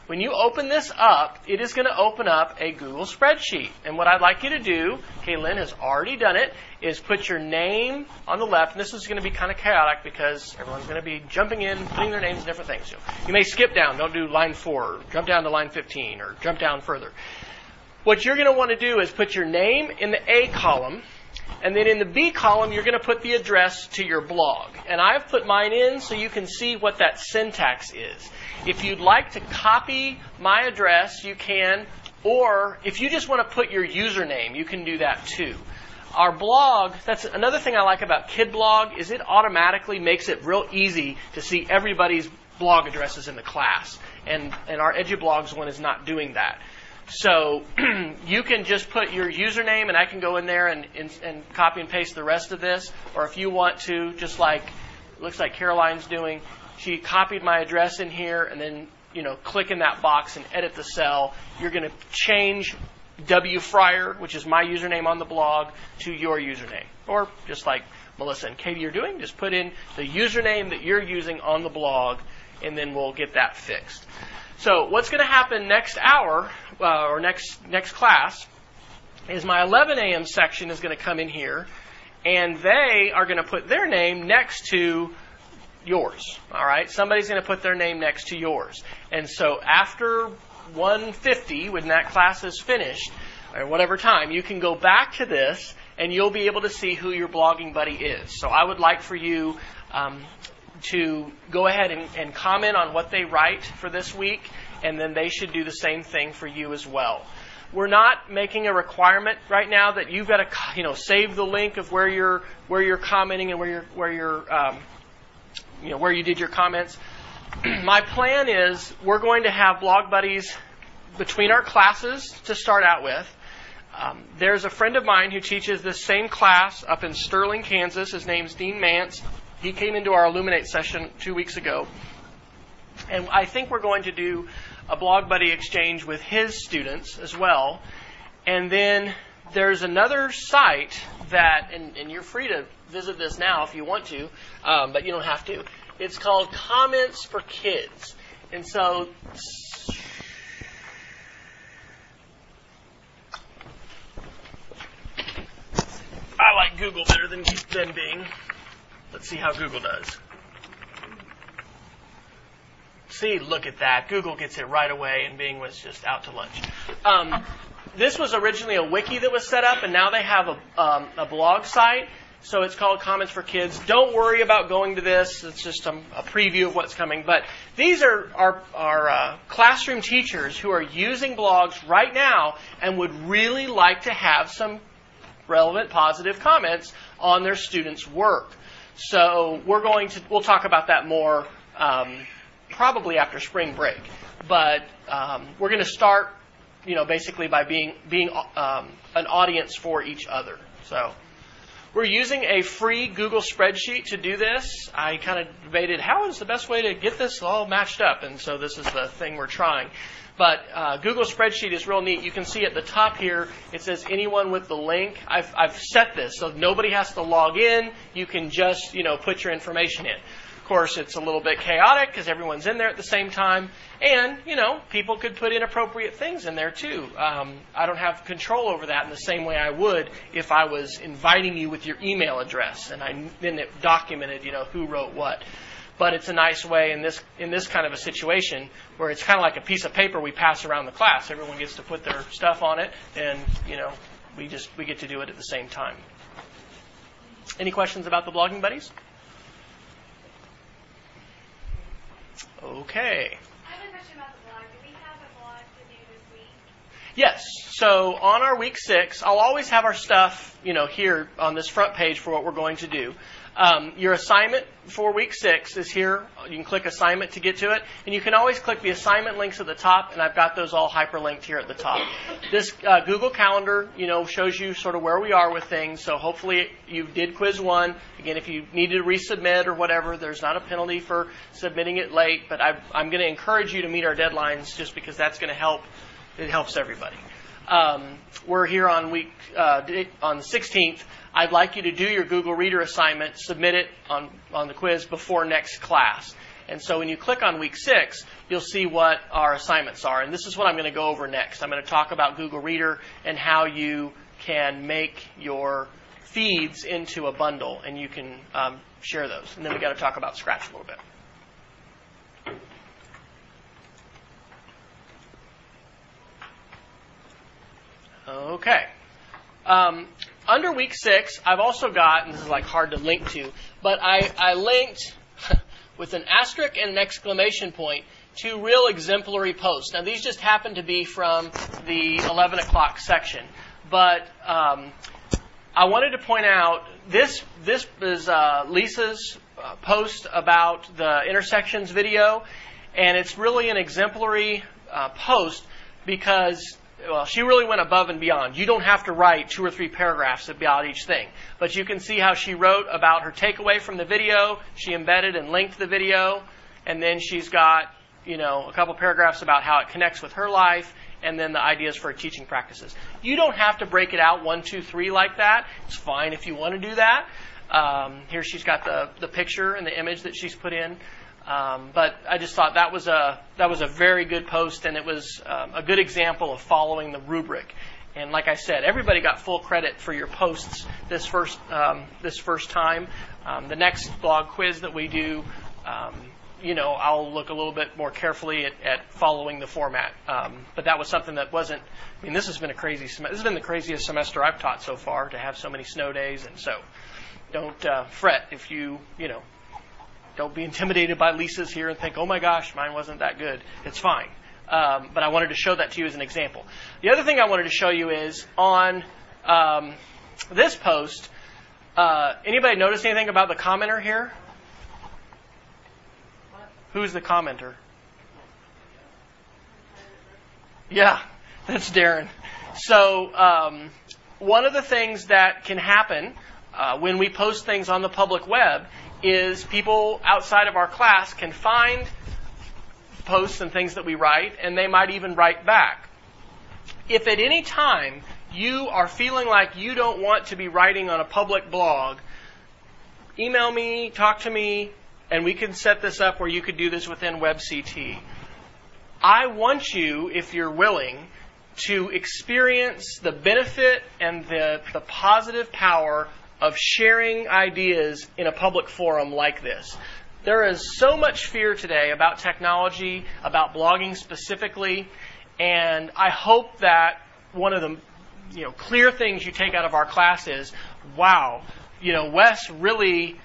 [SPEAKER 1] When you open this up, it is going to open up a Google spreadsheet. And what I'd like you to do, Kaylin has already done it, is put your name on the left. And this is going to be kind of chaotic because everyone's going to be jumping in, putting their names in different things. So you may skip down. Don't do line four. Jump down to line 15 or jump down further. What you're going to want to do is put your name in the A column and then in the B column, you're going to put the address to your blog. And I've put mine in so you can see what that syntax is. If you'd like to copy my address, you can. Or if you just want to put your username, you can do that too. Our blog, that's another thing I like about KidBlog, is it automatically makes it real easy to see everybody's blog addresses in the class. And, and our EduBlogs one is not doing that. So (clears throat) you can just put your username, and I can go in there and, and, and, copy and paste the rest of this. Or if you want to, just like looks like Caroline's doing, she copied my address in here, and then you know click in that box and edit the cell. You're going to change W Fryer, which is my username on the blog, to your username, or just like Melissa and Katie are doing, just put in the username that you're using on the blog, and then we'll get that fixed. So what's going to happen next hour uh, or next next class is my 11 a.m. section is going to come in here, and they are going to put their name next to yours. All right, somebody's going to put their name next to yours, and so after 150, when that class is finished, or whatever time, you can go back to this and you'll be able to see who your blogging buddy is. So I would like for you um, to go ahead and, and comment on what they write for this week, and then they should do the same thing for you as well. We're not making a requirement right now that you've got to, you know, save the link of where you're where you're commenting and where you're where you're, um, you know, where you did your comments. (clears throat) My plan is we're going to have blog buddies between our classes to start out with. Um, there's a friend of mine who teaches this same class up in Sterling, Kansas. His name's Dean Mantz. He came into our Elluminate session two weeks ago. And I think we're going to do a blog buddy exchange with his students as well. And then there's another site that, and, and you're free to visit this now if you want to, um, but you don't have to. It's called Comments for Kids. And so I like Google better than, than Bing. Let's see how Google does. See, look at that. Google gets it right away, and Bing was just out to lunch. Um, this was originally a wiki that was set up, and now they have a, um, a blog site. So it's called Comments for Kids. Don't worry about going to this. It's just a, a preview of what's coming. But these are our, our uh, classroom teachers who are using blogs right now and would really like to have some relevant positive comments on their students' work. So we're going to we'll talk about that more um, probably after spring break. But um, we're going to start, you know, basically by being being um, an audience for each other. So we're using a free Google spreadsheet to do this. I kind of debated how is the best way to get this all matched up, and so this is the thing we're trying. But uh, Google Spreadsheet is real neat. You can see at the top here, it says anyone with the link. I've, I've set this so nobody has to log in. You can just, you know, put your information in. Of course, it's a little bit chaotic because everyone's in there at the same time. And, you know, people could put inappropriate things in there too. Um, I don't have control over that in the same way I would if I was inviting you with your email address and I then it documented, you know, who wrote what but it's a nice way in this in this kind of a situation where it's kind of like a piece of paper we pass around the class. Everyone gets to put their stuff on it, and you know we just we get to do it at the same time. Any questions about the blogging buddies? Okay. Yes. So on our week six, I'll always have our stuff, you know, here on this front page for what we're going to do. Um, your assignment for week six is here. You can click assignment to get to it, and you can always click the assignment links at the top, and I've got those all hyperlinked here at the top. This uh, Google Calendar, you know, shows you sort of where we are with things. So hopefully you did quiz one. Again, if you need to resubmit or whatever, there's not a penalty for submitting it late. But I, I'm going to encourage you to meet our deadlines, just because that's going to help. It helps everybody. Um, we're here on week uh, on the 16th. I'd like you to do your Google Reader assignment, submit it on, on the quiz before next class. And so when you click on week six, you'll see what our assignments are. And this is what I'm going to go over next. I'm going to talk about Google Reader and how you can make your feeds into a bundle and you can um, share those. And then we've got to talk about Scratch a little bit. Okay. Um, under week six, I've also got, and this is like hard to link to, but I, I linked (laughs) with an asterisk and an exclamation point two real exemplary posts. Now, these just happen to be from the 11 o'clock section, but um, I wanted to point out this. This is uh, Lisa's uh, post about the intersections video, and it's really an exemplary uh, post because well, she really went above and beyond. You don't have to write two or three paragraphs about each thing, but you can see how she wrote about her takeaway from the video. She embedded and linked the video, and then she's got you know a couple paragraphs about how it connects with her life, and then the ideas for her teaching practices. You don't have to break it out one, two, three like that. It's fine if you want to do that. Um, here she's got the the picture and the image that she's put in. Um, but I just thought that was a that was a very good post, and it was um, a good example of following the rubric. And like I said, everybody got full credit for your posts this first um, this first time. Um, the next blog quiz that we do, um, you know, I'll look a little bit more carefully at, at following the format. Um, but that was something that wasn't. I mean, this has been a crazy. Sem- this has been the craziest semester I've taught so far to have so many snow days, and so don't uh, fret if you you know don't be intimidated by Lisa's here and think, oh my gosh, mine wasn't that good. It's fine. Um, but I wanted to show that to you as an example. The other thing I wanted to show you is on um, this post. Uh, anybody notice anything about the commenter here? Who's the commenter? Yeah, that's Darren. So um, one of the things that can happen uh, when we post things on the public web is people outside of our class can find posts and things that we write, and they might even write back. If at any time you are feeling like you don't want to be writing on a public blog, email me, talk to me, and we can set this up where you could do this within WebCT. I want you, if you're willing, to experience the benefit and the, the positive power of sharing ideas in a public forum like this. There is so much fear today about technology, about blogging specifically, and I hope that one of the you know clear things you take out of our class is, wow, you know, Wes really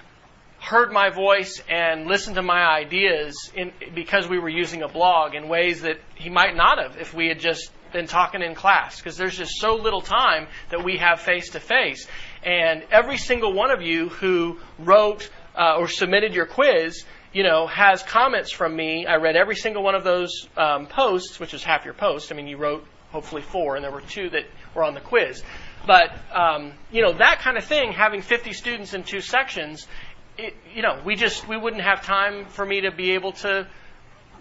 [SPEAKER 1] heard my voice and listened to my ideas in, because we were using a blog in ways that he might not have if we had just been talking in class because there's just so little time that we have face to face and every single one of you who wrote uh, or submitted your quiz, you know, has comments from me. I read every single one of those um, posts, which is half your post. I mean, you wrote hopefully four, and there were two that were on the quiz. But um, you know, that kind of thing, having 50 students in two sections, it, you know, we just we wouldn't have time for me to be able to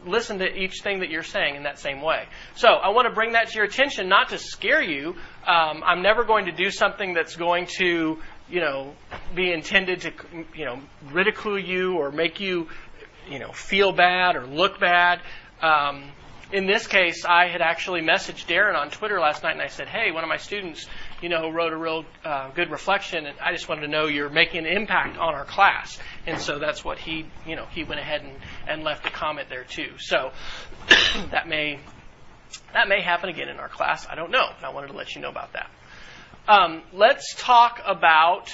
[SPEAKER 1] listen to each thing that you're saying in that same way. So I want to bring that to your attention, not to scare you. Um, I'm never going to do something that's going to, you know, be intended to, you know, ridicule you or make you, you know, feel bad or look bad. Um, in this case, I had actually messaged Darren on Twitter last night, and I said, "Hey, one of my students, you know, wrote a real uh, good reflection, and I just wanted to know you're making an impact on our class." And so that's what he, you know, he went ahead and, and left a comment there too. So (coughs) that may that may happen again in our class. I don't know. I wanted to let you know about that. Um, let's talk about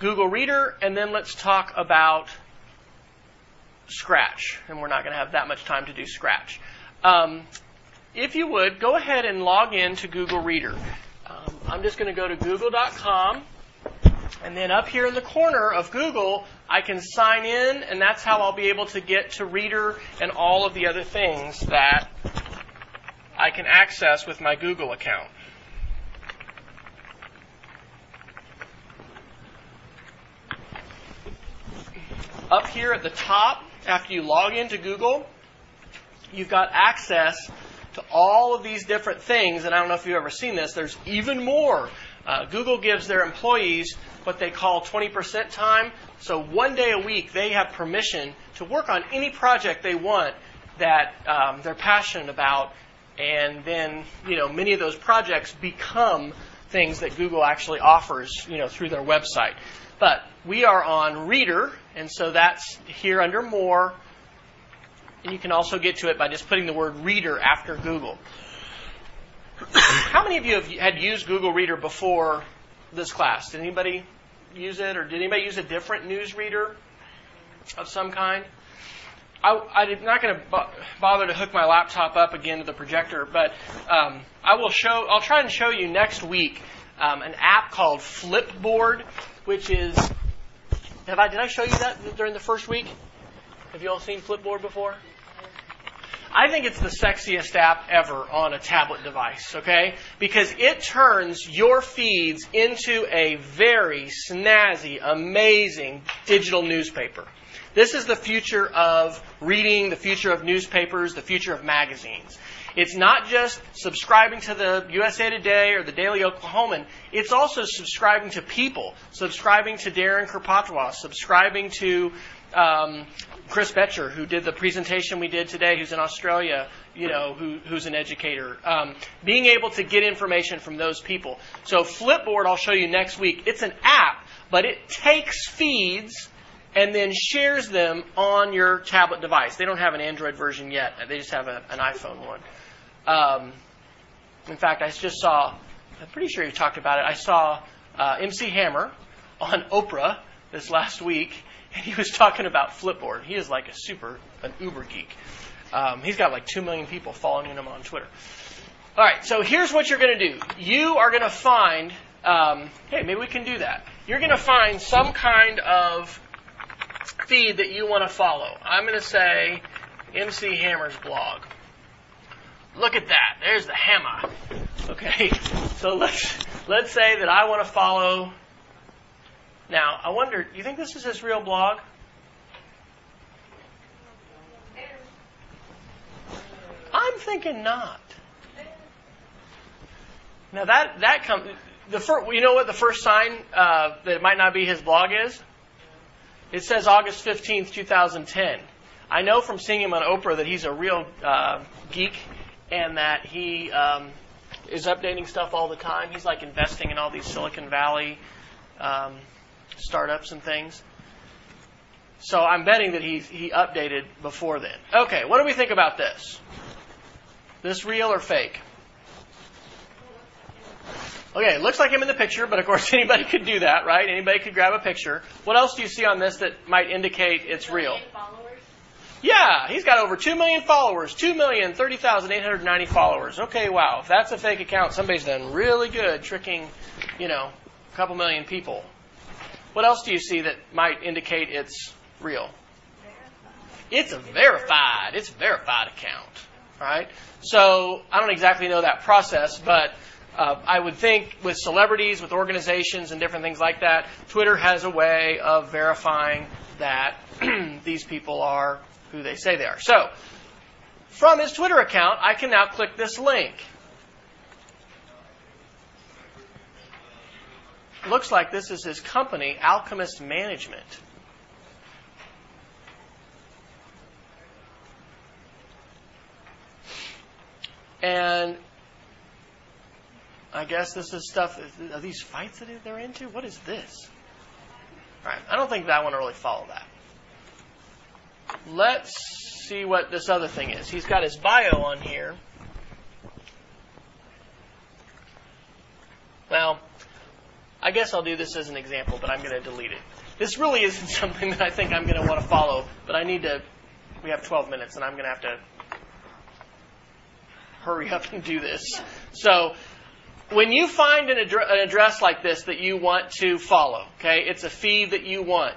[SPEAKER 1] Google Reader, and then let's talk about Scratch, and we're not going to have that much time to do Scratch. Um, if you would, go ahead and log in to Google Reader. Um, I'm just going to go to google.com And then up here in the corner of Google, I can sign in, and that's how I'll be able to get to Reader and all of the other things that I can access with my Google account. Up here at the top, after you log into Google, you've got access to all of these different things. And I don't know if you've ever seen this, there's even more. Uh, Google gives their employees what they call 20% time. So one day a week, they have permission to work on any project they want that um, they're passionate about. And then, you know, many of those projects become things that Google actually offers, you know, through their website. But we are on Reader, and so that's here under More. And you can also get to it by just putting the word Reader after Google. (coughs) How many of you have had used Google Reader before this class? Did anybody use it, or did anybody use a different news reader of some kind? I, am not going to bo- bother to hook my laptop up again to the projector, but um, I will show. I'll try and show you next week um, an app called Flipboard, which is. Have I did I show you that during the first week? Have you all seen Flipboard before? I think it's the sexiest app ever on a tablet device, okay? Because it turns your feeds into a very snazzy, amazing digital newspaper. This is the future of reading, the future of newspapers, the future of magazines. It's not just subscribing to the USA Today or the Daily Oklahoman. It's also subscribing to people, subscribing to Darren Kuropatwa, subscribing to um, Chris Betcher, who did the presentation we did today, who's in Australia, you know, who, who's an educator. Um, being able to get information from those people. So Flipboard, I'll show you next week. It's an app, but it takes feeds and then shares them on your tablet device. They don't have an Android version yet. They just have a, an iPhone one. Um, in fact, I just saw, I'm pretty sure you talked about it. I saw uh, MC Hammer on (laughs) Oprah this last week, and he was talking about Flipboard. He is like a super, an uber geek. Um, he's got like 2 million people following him on Twitter. All right, so here's what you're going to do. You are going to find, um, hey, maybe we can do that. You're going to find some kind of feed that you want to follow. I'm going to say MC Hammer's blog. Look at that. There's the hammer. Okay, (laughs) so let's let's say that I want to follow now, I wonder, do you think this is his real blog? I'm thinking not. Now that that comes the first, you know what the first sign uh, that it might not be his blog is? It says August fifteenth, two thousand ten. I know from seeing him on Oprah that he's a real uh, geek and that he um, is updating stuff all the time. He's like investing in all these Silicon Valley um, startups and things. So I'm betting that he, he updated before then. Okay, what do we think about this? This real or fake? Okay, it looks like him in the picture, but of course (laughs) anybody could do that, right? Anybody could grab a picture. What else do you see on this that might indicate it's real? Yeah, he's got over 2 million followers. 2,030,890 followers. Okay, wow. If that's a fake account, somebody's done really good tricking, you know, a couple million people. What else do you see that might indicate it's real? It's a verified. It's a verified account. Right? So I don't exactly know that process, but uh, I would think with celebrities, with organizations, and different things like that, Twitter has a way of verifying that (clears throat) these people are who they say they are. So, from his Twitter account, I can now click this link. looks like this is his company, Alchemist Management. And I guess this is stuff. Are these fights that they're into? What is this? All right. I don't think that one really follow that. Let's see what this other thing is. He's got his bio on here. Well, I guess I'll do this as an example, but I'm going to delete it. This really isn't (laughs) something that I think I'm going to want to follow, but I need to. We have 12 minutes, and I'm going to have to hurry up and do this. So when you find an, addre- an address like this that you want to follow, okay, it's a feed that you want.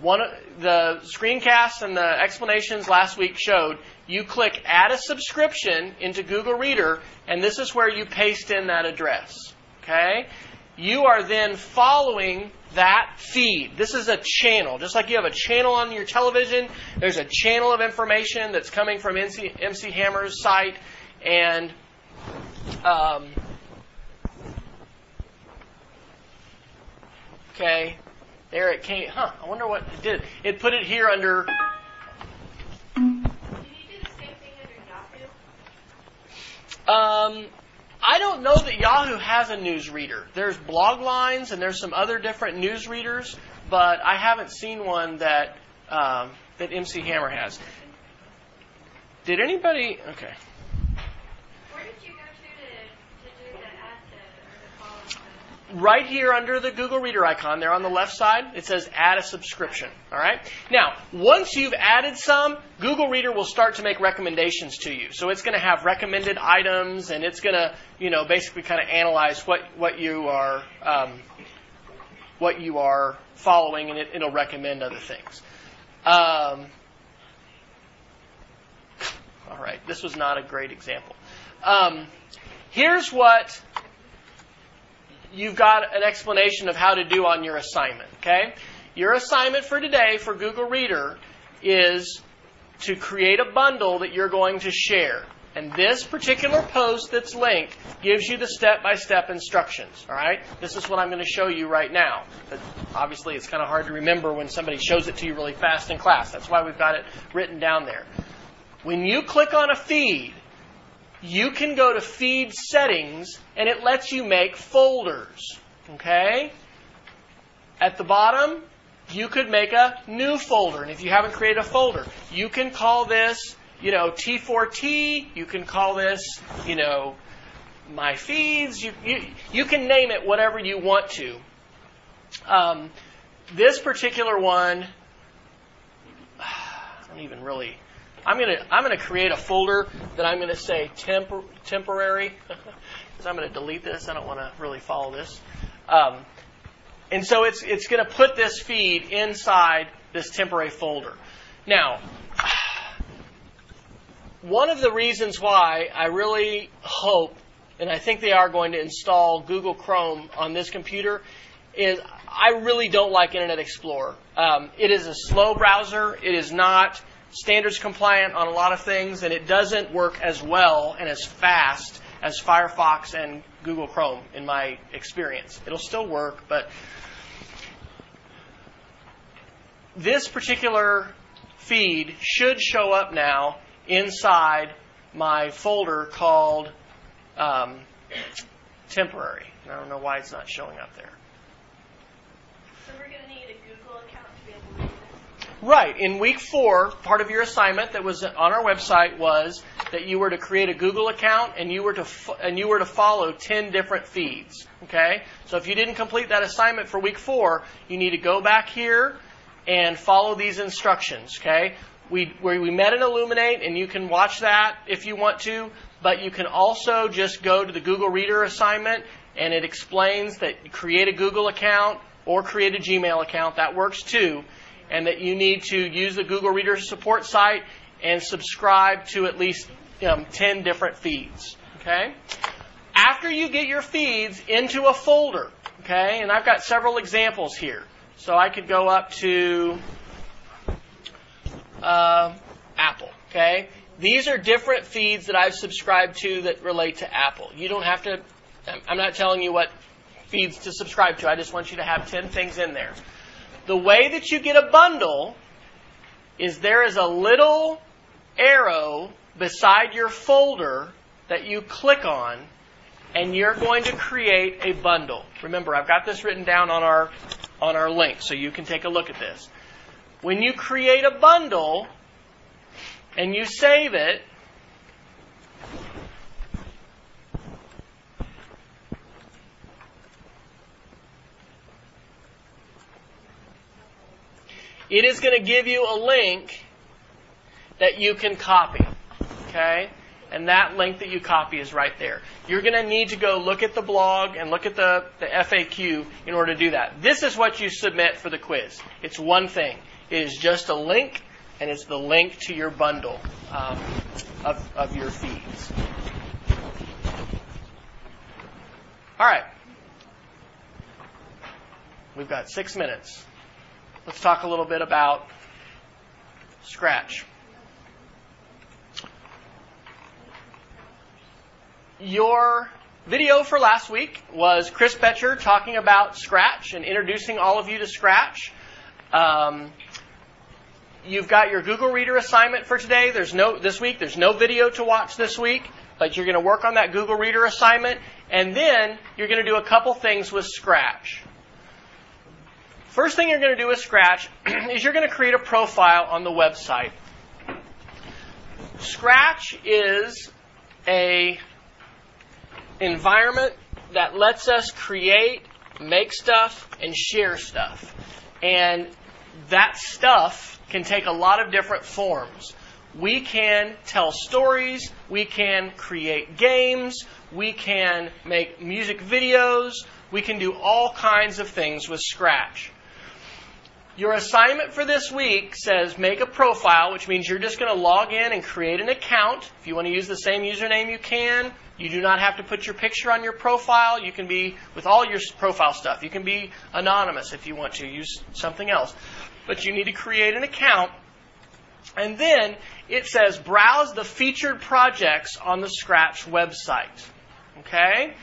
[SPEAKER 1] One of the screencasts and the explanations last week showed you click add a subscription into Google Reader, and this is where you paste in that address. Okay? You are then following that feed. This is a channel. Just like you have a channel on your television, there's a channel of information that's coming from MC, MC Hammer's site, and um, okay, there it came. Huh? I wonder what it did. It put it here under. Did you do the same thing under Yahoo? Um, I don't know that Yahoo has a news reader. There's Bloglines and there's some other different news readers, but I haven't seen one that um, that MC Hammer has. Did anybody? Okay.
[SPEAKER 13] Where did you go to to, to do the add the, or the follow
[SPEAKER 1] right here under the Google Reader icon, there on the left side, it says add a subscription. All right. Now, once you've added some, Google Reader will start to make recommendations to you. So it's going to have recommended items, and it's going to, you know, basically kind of analyze what what you are um, what you are following, and it, it'll recommend other things. Um, all right. This was not a great example. Um, here's what you've got an explanation of how to do on your assignment, okay? Your assignment for today for Google Reader is to create a bundle that you're going to share. And this particular post that's linked gives you the step by step instructions. All right? This is what I'm going to show you right now. But obviously, it's kind of hard to remember when somebody shows it to you really fast in class. That's why we've got it written down there. When you click on a feed, you can go to feed settings and it lets you make folders. Okay? At the bottom, you could make a new folder. And if you haven't created a folder, you can call this, you know, T4T. You can call this, you know, my feeds. You, you, you can name it whatever you want to. Um, this particular one, (sighs) I don't even really I'm gonna I'm gonna create a folder that I'm gonna say tempor- temporary (laughs) because I'm gonna delete this. I don't want to really follow this. Um, and so it's it's gonna put this feed inside this temporary folder. Now, one of the reasons why I really hope, and I think they are going to install Google Chrome on this computer, is I really don't like Internet Explorer. Um, it is a slow browser. It is not standards compliant on a lot of things, and it doesn't work as well and as fast as Firefox and Google Chrome, in my experience. It'll still work, but this particular feed should show up now inside my folder called um, temporary. I don't know why it's not showing up there.
[SPEAKER 13] So we're going to need a Google account to be able to do this.
[SPEAKER 1] Right. In week four, part of your assignment that was on our website was that you were to create a Google account and you were to fo- and you were to follow ten different feeds. Okay. So if you didn't complete that assignment for week four, you need to go back here and follow these instructions. Okay. We we met in Elluminate, and you can watch that if you want to. But you can also just go to the Google Reader assignment, and it explains that create a Google account or create a Gmail account. That works too and that you need to use the Google Reader support site and subscribe to at least um, 10 different feeds. Okay? After you get your feeds into a folder, okay, and I've got several examples here. So I could go up to uh, Apple, okay? These are different feeds that I've subscribed to that relate to Apple. You don't have to, I'm not telling you what feeds to subscribe to. I just want you to have 10 things in there. The way that you get a bundle is there is a little arrow beside your folder that you click on and you're going to create a bundle. Remember, I've got this written down on our on our link so you can take a look at this. When you create a bundle and you save it, it is going to give you a link that you can copy. Okay? and that link that you copy is right there. You're going to need to go look at the blog and look at the, the FAQ in order to do that. This is what you submit for the quiz. It's one thing. It is just a link, and it's the link to your bundle um, of, of your feeds. All right. We've got six minutes. Let's talk a little bit about Scratch. Your video for last week was Chris Betcher talking about Scratch and introducing all of you to Scratch. Um, you've got your Google Reader assignment for today. There's no this week. There's no video to watch this week, but you're going to work on that Google Reader assignment, and then you're going to do a couple things with Scratch. First thing you're going to do with Scratch (clears throat) is you're going to create a profile on the website. Scratch is a environment that lets us create, make stuff, and share stuff. And that stuff can take a lot of different forms. We can tell stories, we can create games, we can make music videos, we can do all kinds of things with Scratch. Your assignment for this week says make a profile, which means you're just going to log in and create an account. If you want to use the same username, you can. You do not have to put your picture on your profile. You can be, with all your profile stuff, you can be anonymous if you want to. Use something else. But you need to create an account. And then it says browse the featured projects on the Scratch website. Okay?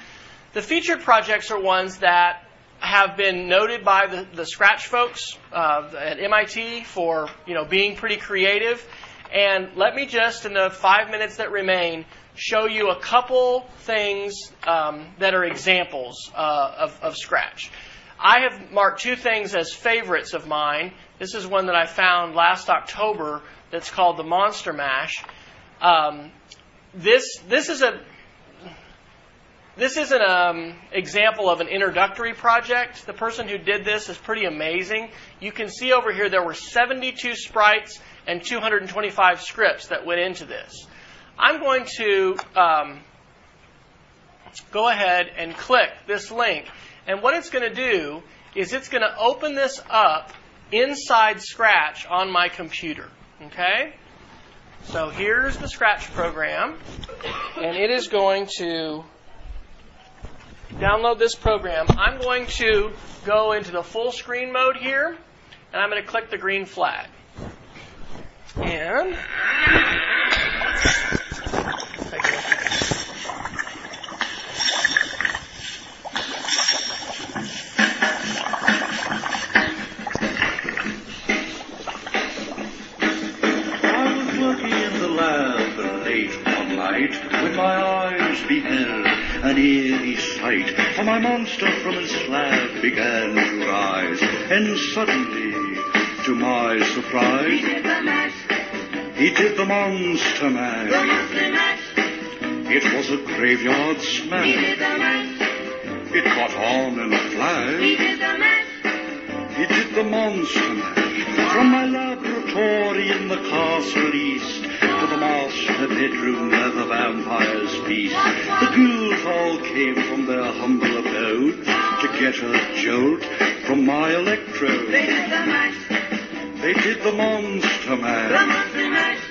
[SPEAKER 1] The featured projects are ones that have been noted by the, the Scratch folks uh, at MIT for you know being pretty creative. And let me just, in the five minutes that remain, show you a couple things um, that are examples uh, of, of Scratch. I have marked two things as favorites of mine. This is one that I found last October that's called the Monster Mash. Um, this this is a this is an um, example of an introductory project. The person who did this is pretty amazing. You can see over here there were 72 sprites and 225 scripts that went into this. I'm going to um, go ahead and click this link. And what it's going to do is it's going to open this up inside Scratch on my computer. Okay? So here's the Scratch program. And it is going to download this program, I'm going to go into the full screen mode here, and I'm going to click the green flag. And
[SPEAKER 16] I was working in the lab late one night when my eyes beheld eerie sight. For my monster from his slab began to rise, and suddenly, to my surprise, he did the monster mash. It was a graveyard smash. It caught on in a flash. He did the monster mash from my laboratory in the castle east to the master bedroom where the vampires feast. The ghouls all came from their humble abode to get a jolt from my electrode. They did the mash. They did the monster mash. The monster mash.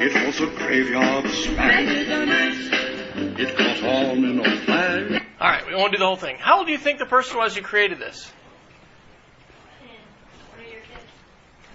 [SPEAKER 16] It was a graveyard smash. They did the mash. It caught on in a flash.
[SPEAKER 1] All right, we won't do the whole thing. How old do you think the person was who created this?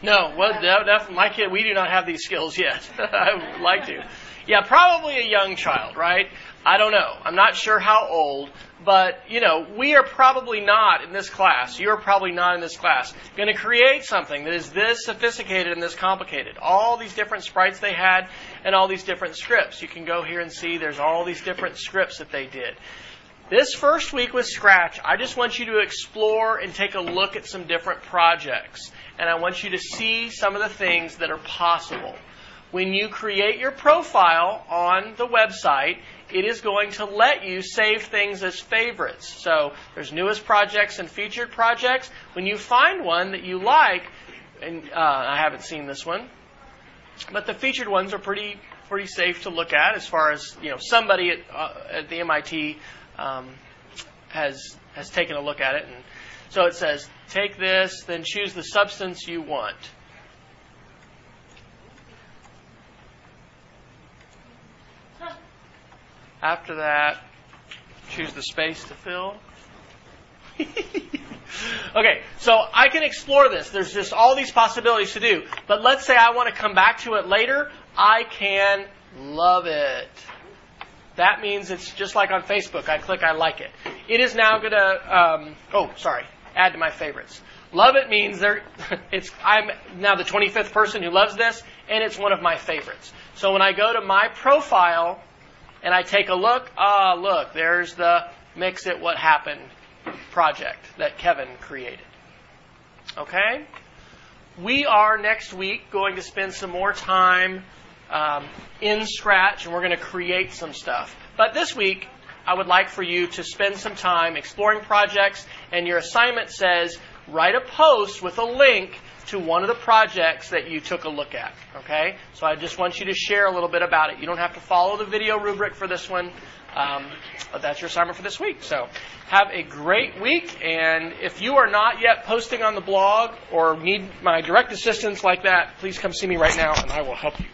[SPEAKER 1] No, well, that, that, my kid, we do not have these skills yet. (laughs) I would like to. Yeah, probably a young child, right? I don't know. I'm not sure how old, but you know, we are probably not in this class. You're probably not in this class going to create something that is this sophisticated and this complicated. All these different sprites they had and all these different scripts. You can go here and see there's all these different scripts that they did. This first week with Scratch, I just want you to explore and take a look at some different projects. And I want you to see some of the things that are possible. When you create your profile on the website, it is going to let you save things as favorites. So there's newest projects and featured projects. When you find one that you like, and uh, I haven't seen this one, but the featured ones are pretty pretty safe to look at as far as you know somebody at, uh, at the MIT um, has has taken a look at it and so it says take this then choose the substance you want after that choose the space to fill (laughs) okay, so I can explore this. There's just all these possibilities to do. But let's say I want to come back to it later. I can love it. That means it's just like on Facebook. I click I like it. It is now going to, um, oh, sorry, add to my favorites. Love it means there, (laughs) it's, I'm now the 25th person who loves this, and it's one of my favorites. So when I go to my profile and I take a look, ah, look, there's the Mix It What Happened project that Kevin created. Okay? We are next week going to spend some more time um, in Scratch and we're going to create some stuff. But this week, I would like for you to spend some time exploring projects, and your assignment says write a post with a link to one of the projects that you took a look at. Okay? So I just want you to share a little bit about it. You don't have to follow the video rubric for this one. Um, but that's your assignment for this week. So have a great week. And if you are not yet posting on the blog or need my direct assistance like that, please come see me right now and I will help you.